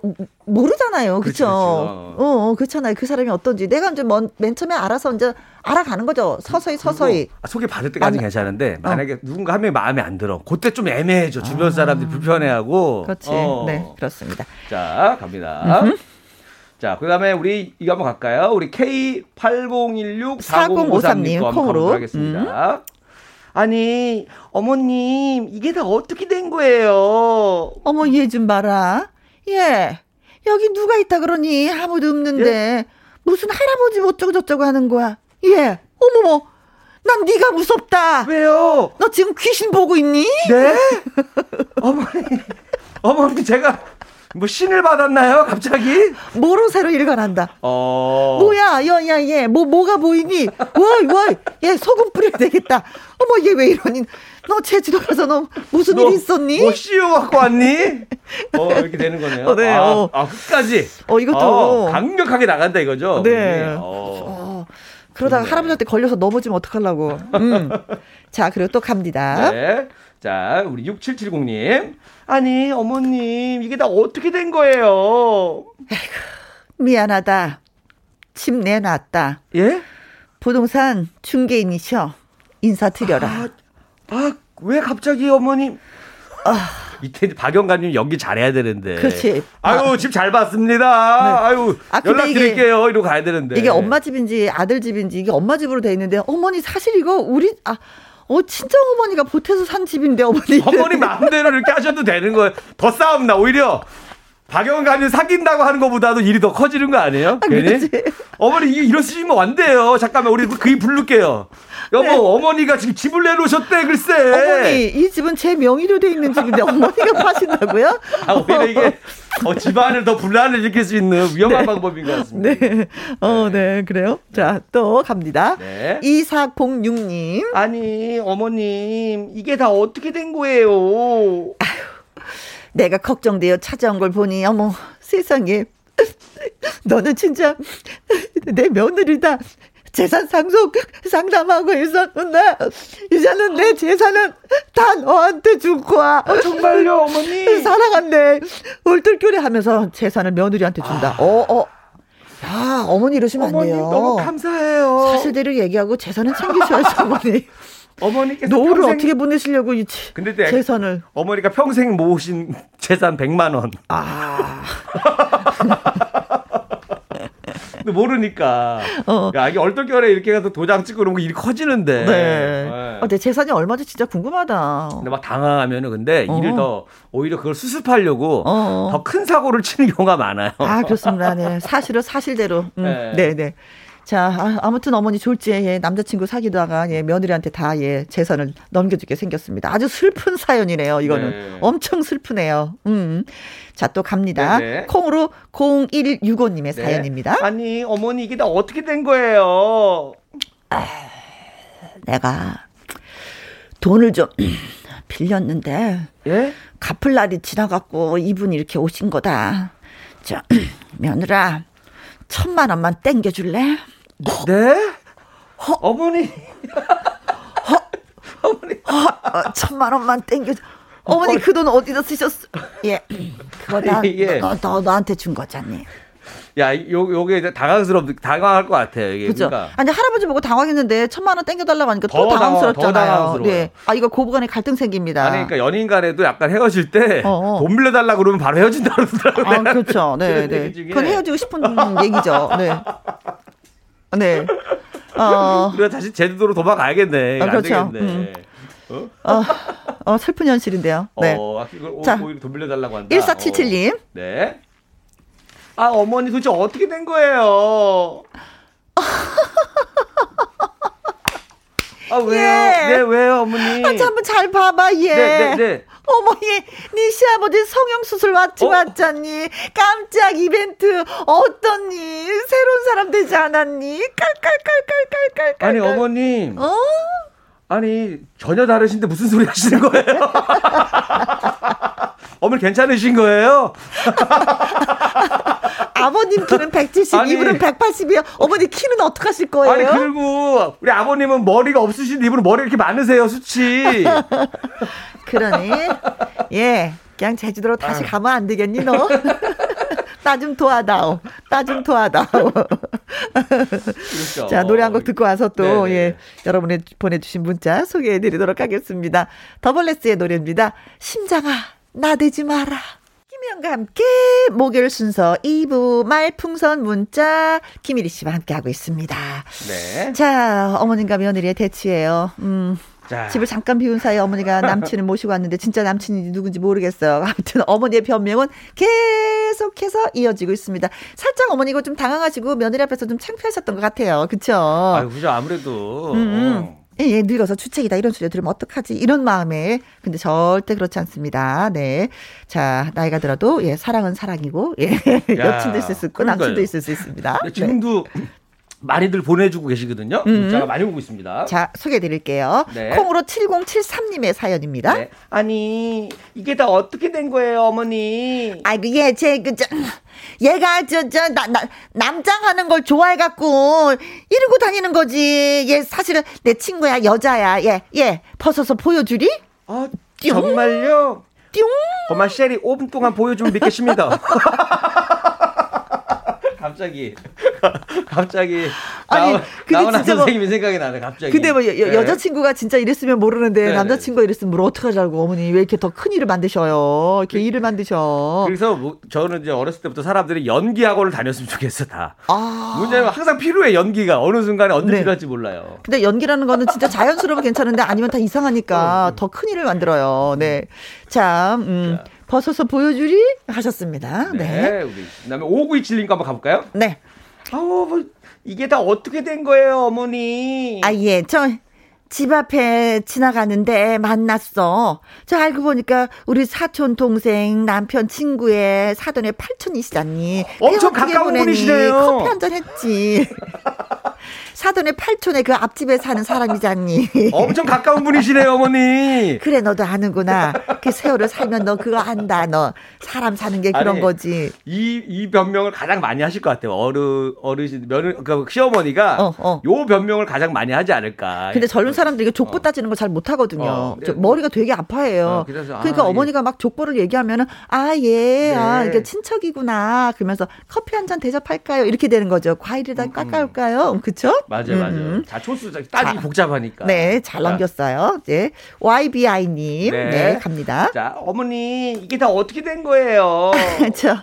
모르잖아요. 그쵸? 어, 어, 그렇잖아요. 그 사람이 어떤지. 내가 이제 먼, 맨 처음에 알아서 이제 알아가는 거죠. 서서히, 서서히. 아, 소개 받을 때까지 괜찮은데, 만약에 어. 누군가 한 명이 마음에 안 들어. 그때 좀 애매해져. 주변 아. 사람들이 불편해하고. 그렇지. 어. 네, 그렇습니다. 자, 갑니다. 음흠. 자, 그 다음에 우리 이거 한번 갈까요? 우리 K80164053님 거 한번 가보겠습니다. 음. 아니, 어머님, 이게 다 어떻게 된 거예요? 어머, 얘 좀 봐라. 예. 여기 누가 있다 그러니? 아무도 없는데. 예? 무슨 할아버지 어쩌고 저쩌고 하는 거야. 예. 어머머. 난 네가 무섭다. 왜요? 너 지금 귀신 보고 있니? 네? 어머니, 어머니 제가 뭐 신을 받았나요? 갑자기? 뭐로 새로 일관한다. 어. 뭐야, 야, 야, 얘, 뭐, 뭐가 보이니? 와, 와, 얘 소금 뿌려야 되겠다. 어머, 얘 왜 이러니? 너 제주도 가서 너 무슨 일 있었니? 뭐 씨유 갖고 왔니? 어, 이렇게 되는 거네요. 어, 네. 아, 어. 아, 끝까지. 어, 이것도. 어, 강력하게 나간다 이거죠? 네. 어. 어. 그러다가 좋네. 할아버지한테 걸려서 넘어지면 어떡하려고. 음. 자, 그리고 또 갑니다. 네. 자, 우리 6770님. 아니, 어머님, 이게 다 어떻게 된 거예요? 에이구, 미안하다. 침 내놨다. 예? 부동산 중개인이셔. 인사드려라. 아, 아, 왜 갑자기 어머님? 아. 이때 박영관님 연기 잘해야 되는데. 그렇지. 아유 아. 집잘 봤습니다. 네. 아유 아, 연락 드릴게요. 이러고 가야 되는데. 이게 엄마 집인지 아들 집인지 이게 엄마 집으로 돼 있는데 어머니 사실 이거 우리 아 어, 친정 어머니가 보태서 산 집인데, 어머니. 어머니 마음대로 이렇게 하셔도 되는 거예요. 더 싸움 나, 오히려. 박영관님 사귄다고 하는 것보다도 일이 더 커지는 거 아니에요? 아, 괜히? 그렇지. 어머니 이러시면 안 돼요. 잠깐만 우리 그이 부를게요. 여보 네. 어머니가 지금 집을 내놓으셨대 글쎄. 어머니 이 집은 제 명의로 돼 있는 집인데 어머니가 파신다고요? 아 오히려 이게 어, 집안을 더 분란을 일으킬 수 있는 위험한 네. 방법인 것 같습니다. 네. 어, 네, 그래요. 자, 또 갑니다. 네. 2406님. 아니, 어머님, 이게 다 어떻게 된 거예요? 아휴, 내가 걱정되어 찾아온 걸 보니, 어머, 세상에. 너는 진짜 내 며느리다. 재산 상속 상담하고 있었는데 이제는 내 재산은 다 너한테 줄 거야. 아, 정말요, 어머니? 사랑한대. 얼떨결에 하면서 재산을 며느리한테 준다. 아. 어, 어. 야, 어머니 이러시면 어머니, 안 돼요. 너무 감사해요. 사실대로 얘기하고 재산은 챙기셔야죠, 어머니. 어머니께서 노후를 평생... 어떻게 보내시려고 이 근데 재산을 어머니가 평생 모으신 재산 100만 원. 아. 근데 모르니까. 어. 야, 이게 얼떨결에 이렇게 가서 도장 찍고 그런 거 일이 커지는데. 네. 네. 어, 내 재산이 얼마인지 진짜 궁금하다. 근데 막 당황하면은 근데 어. 일을 더 오히려 그걸 수습하려고 어. 어. 더큰 사고를 치는 경우가 많아요. 아, 그렇습니다. 네. 사실은 사실대로. 음. 네. 네, 네. 자, 아, 무튼 어머니 졸지에 예, 남자친구 사귀다가 예, 며느리한테 다 예, 재산을 넘겨주게 생겼습니다. 아주 슬픈 사연이네요. 이거는 네. 엄청 슬프네요. 음. 자, 또 갑니다. 네네. 네. 콩으로 0165님의 네. 사연입니다. 아니, 어머니 이게 다 어떻게 된 거예요? 아, 내가 돈을 좀 빌렸는데 예? 갚을 날이 지나갖고 이분이 이렇게 오신 거다. 저 며느라 천만 원만 땡겨줄래? 네? 허? 어머니. 허? 어머니. 허? 어, 천만 원만 땡겨. 어머니 그 돈 어디다 쓰셨어? 예. 그거 다 예. 너, 너, 너한테 준 거잖니. 야, 요, 요게 이제 당황스럽, 당황할 것 같아요, 이게. 그죠. 그러니까. 아니, 할아버지 보고 당황했는데, 천만 원 땡겨달라고 하니까 또 당황스럽잖아요. 더 당황스러워요. 네. 아, 이거 고부간에 갈등 생깁니다. 아니, 그러니까 연인 간에도 약간 헤어질 때, 어, 어. 돈 빌려달라고 그러면 바로 헤어진다 그러더라고요. 아, 그렇죠. 네, 네. 그건 헤어지고 싶은 얘기죠. 네. 네. 어. 우리가 다시 제주도로 도망가야겠네. 아, 그렇죠. 음. 어? 어, 어, 슬픈 현실인데요. 네. 어, 이걸 자, 돈 빌려달라고 한다. 1477님. 어. 네. 아, 어머니 도대체 어떻게 된 거예요? 아, 왜요? 예. 네, 왜요, 어머니? 아, 한번 잘 봐봐, 얘. 네, 네, 네. 어머, 얘, 네 시아버지 성형 수술 왔지, 어? 왔잖니? 깜짝 이벤트, 어떻니? 새로운 사람 되지 않았니? 깔깔깔깔깔깔깔. 아니, 어머님. 어? 아니, 전혀 다르신데 무슨 소리 하시는 거예요? 어머니 괜찮으신 거예요? 아버님 키는 170, 아니, 이분은 180이요. 어머니 키는 어떡 하실 거예요? 아니, 그리고 우리 아버님은 머리가 없으신 이분은 머리 이렇게 많으세요, 수치. 그러니, 예. 그냥 제주도로 다시 아. 가면 안 되겠니, 너? 나 좀 도와다오. 나 좀 도와다오. 그렇죠. 자, 노래 한 곡 듣고 와서 또, 네네. 예, 여러분의 보내주신 문자 소개해 드리도록 하겠습니다. 더블레스의 노래입니다. 심장아, 나대지 마라. 김희영과 함께 목요일 순서 2부 말풍선 문자 김일희 씨와 함께 하고 있습니다. 네. 자, 어머님과 며느리의 대치예요. 음. 자. 집을 잠깐 비운 사이에 어머니가 남친을 모시고 왔는데 진짜 남친이 누군지 모르겠어요. 아무튼 어머니의 변명은 계속해서 이어지고 있습니다. 살짝 어머니가 좀 당황하시고 며느리 앞에서 좀 창피하셨던 것 같아요. 그렇죠? 아, 그죠. 아무래도. 음, 음. 어. 예, 예, 늙어서 주책이다 이런 소리 들으면 어떡하지 이런 마음에 근데 절대 그렇지 않습니다. 네, 자 나이가 들어도 예 사랑은 사랑이고 예 여친도 있을 수 있고 남친도 있을 수 있습니다. 네, 지금도 네. 많이들 보내주고 계시거든요. 음. 문자가 많이 오고 있습니다. 자, 소개해드릴게요. 네. 콩으로 7073님의 사연입니다. 네. 아니, 이게 다 어떻게 된 거예요, 어머니? 아이고, 얘, 제, 그, 저, 얘가, 저, 저, 나, 나, 남장 하는 걸 좋아해갖고, 이러고 다니는 거지. 얘 사실은 내 친구야, 여자야. 얘, 얘, 벗어서 보여주리? 아, 정말요? 띵! 고마 쉐리 5분 동안 보여주면 믿겠습니다. 갑자기 갑자기 아니 나오, 근데 진짜 뭐, 선생님이 생각이 나네 갑자기. 근데 뭐 여, 네. 여자친구가 진짜 이랬으면 모르는데 네, 네. 남자친구가 이랬으면 뭘 어떡하자고 어머니 왜 이렇게 더 큰 일을 만드셔요? 이렇게 그, 일을 만드셔. 그래서 뭐, 저는 이제 어렸을 때부터 사람들이 연기 학원을 다녔으면 좋겠어 다. 아. 문제는 항상 필요해 연기가 어느 순간에 언제 네. 필요할지 몰라요. 근데 연기라는 거는 진짜 자연스러우면 괜찮은데 아니면 다 이상하니까 어, 어. 더큰 일을 만들어요. 네. 자, 음. 자. 벗어서 보여주리 하셨습니다. 네. 네. 우리 그다음에 5927님 거 한번 가볼까요? 네. 아우 뭐 이게 다 어떻게 된 거예요, 어머니? 아 예, 저 집 앞에 지나가는데 만났어. 저 알고 보니까 우리 사촌 동생 남편 친구의 사돈의 팔촌이시잖니. 엄청 가까운 분이시네요. 커피 한 잔 했지. 사돈의 팔촌에 그 앞집에 사는 사람이잖니. 엄청 가까운 분이시네요, 어머니. 그래, 너도 아는구나. 그 세월을 살면 너 그거 안다, 너. 사람 사는 게 그런 아니, 거지. 이, 이 변명을 가장 많이 하실 것 같아요. 어르, 어르신, 며느, 그 시어머니가 어, 어. 요 변명을 가장 많이 하지 않을까. 근데 젊은 사람들이 족보 어. 따지는 걸 잘 못하거든요. 어, 네. 머리가 되게 아파해요. 어, 그래서, 그러니까 아, 어머니가 예. 막 족보를 얘기하면은, 아, 예, 아, 네. 아, 이게 친척이구나. 그러면서 커피 한 잔 대접할까요? 이렇게 되는 거죠. 과일이다 음, 음. 깎아올까요? 그쵸? 맞아요, 맞아요. 음. 자, 촌수 따지기 복잡하니까. 네, 잘 넘겼어요. 네, YBI님, 네. 네, 갑니다. 자, 어머니 이게 다 어떻게 된 거예요? 저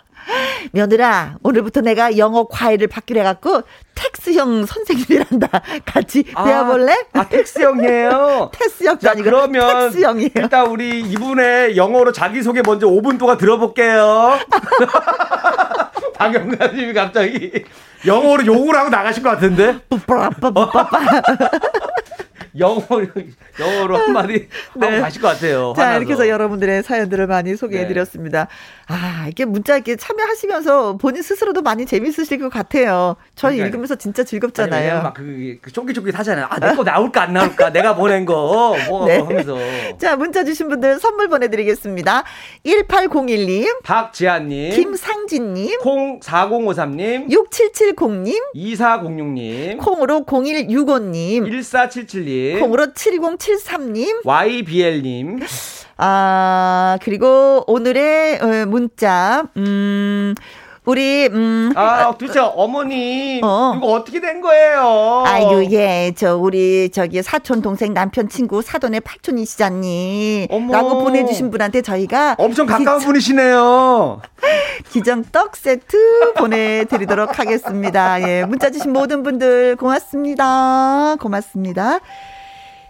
며느라 오늘부터 내가 영어 과외를 받기로 해갖고 텍스형 선생님이란다 같이 아, 배워볼래? 아 텍스형이에요. 텍스형 자 그러면 텍스형이에요. 일단 우리 이분의 영어로 자기 소개 먼저 5분 동안 들어볼게요. 박영가님이 갑자기 영어로 욕을 하고 나가신 것 같은데? 영어로, 영어로 한마디 네. 하고 가실 것 같아요. 자, 화나서. 이렇게 해서 여러분들의 사연들을 많이 소개해드렸습니다. 네. 아, 이게 문자 이렇게 참여하시면서 본인 스스로도 많이 재밌으실 것 같아요. 저희 그러니까, 읽으면서 진짜 즐겁잖아요. 막 그, 그 쫑깃쫑깃 하잖아요. 아, 내 거 나올까 안 나올까? 내가 보낸 거. 뭐 네. 하면서. 자, 문자 주신 분들 선물 보내드리겠습니다. 1801님. 박지한님. 김상진님. 콩 4053님. 6770님. 2406님. 콩으로 0165님. 1477님. 콩으로 7073님. YBL님. 아, 그리고 오늘의 어, 문자, 음, 우리 음 아, 도대체 어머님 어. 이거 어떻게 된 거예요? 아유 예, 저 우리 저기 사촌 동생 남편 친구 사돈의 팔촌이시잖니. 라고 보내 주신 분한테 저희가 엄청 가까운 기, 분이시네요. 기정 떡 세트 보내 드리도록 하겠습니다. 예, 문자 주신 모든 분들 고맙습니다. 고맙습니다.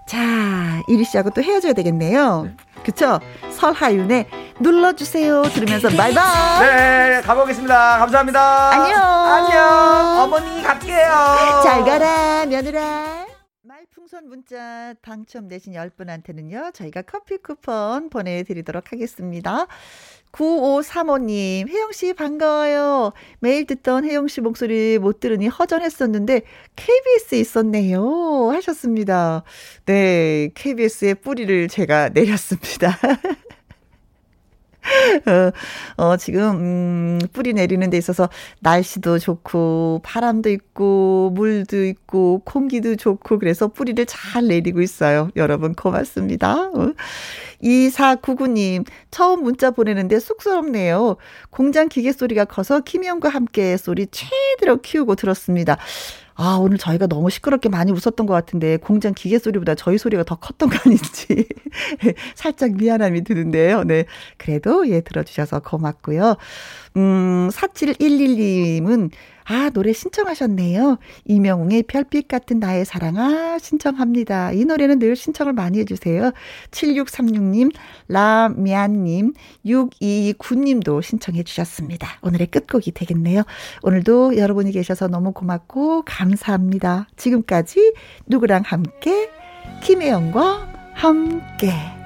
자, 이리 씨하고 또 헤어져야 되겠네요. 네. 그쵸? 설하윤의 눌러주세요 들으면서 바이바이. 네, 가보겠습니다. 감사합니다. 안녕. 안녕. 어머니 갈게요. 잘 가라, 며느라. 말풍선 문자 당첨되신 10분한테는요, 저희가 커피 쿠폰 보내드리도록 하겠습니다. 9535님, 혜영씨 반가워요. 매일 듣던 혜영씨 목소리 못 들으니 허전했었는데, KBS에 있었네요. 하셨습니다. 네, KBS의 뿌리를 제가 내렸습니다. 어, 어, 지금, 음, 뿌리 내리는 데 있어서 날씨도 좋고, 바람도 있고, 물도 있고, 공기도 좋고, 그래서 뿌리를 잘 내리고 있어요. 여러분, 고맙습니다. 어. 2499님, 처음 문자 보내는데 쑥스럽네요. 공장 기계 소리가 커서 김희영과 함께 소리 최대로 키우고 들었습니다. 아, 오늘 저희가 너무 시끄럽게 많이 웃었던 것 같은데, 공장 기계 소리보다 저희 소리가 더 컸던 거 아닌지, 살짝 미안함이 드는데요. 네. 그래도, 예, 들어주셔서 고맙고요. 음, 4711님은, 아, 노래 신청하셨네요. 이명웅의 별빛 같은 나의 사랑아 신청합니다. 이 노래는 늘 신청을 많이 해주세요. 7636님, 라미안님, 629님도 신청해 주셨습니다. 오늘의 끝곡이 되겠네요. 오늘도 여러분이 계셔서 너무 고맙고 감사합니다. 지금까지 누구랑 함께, 김혜영과 함께.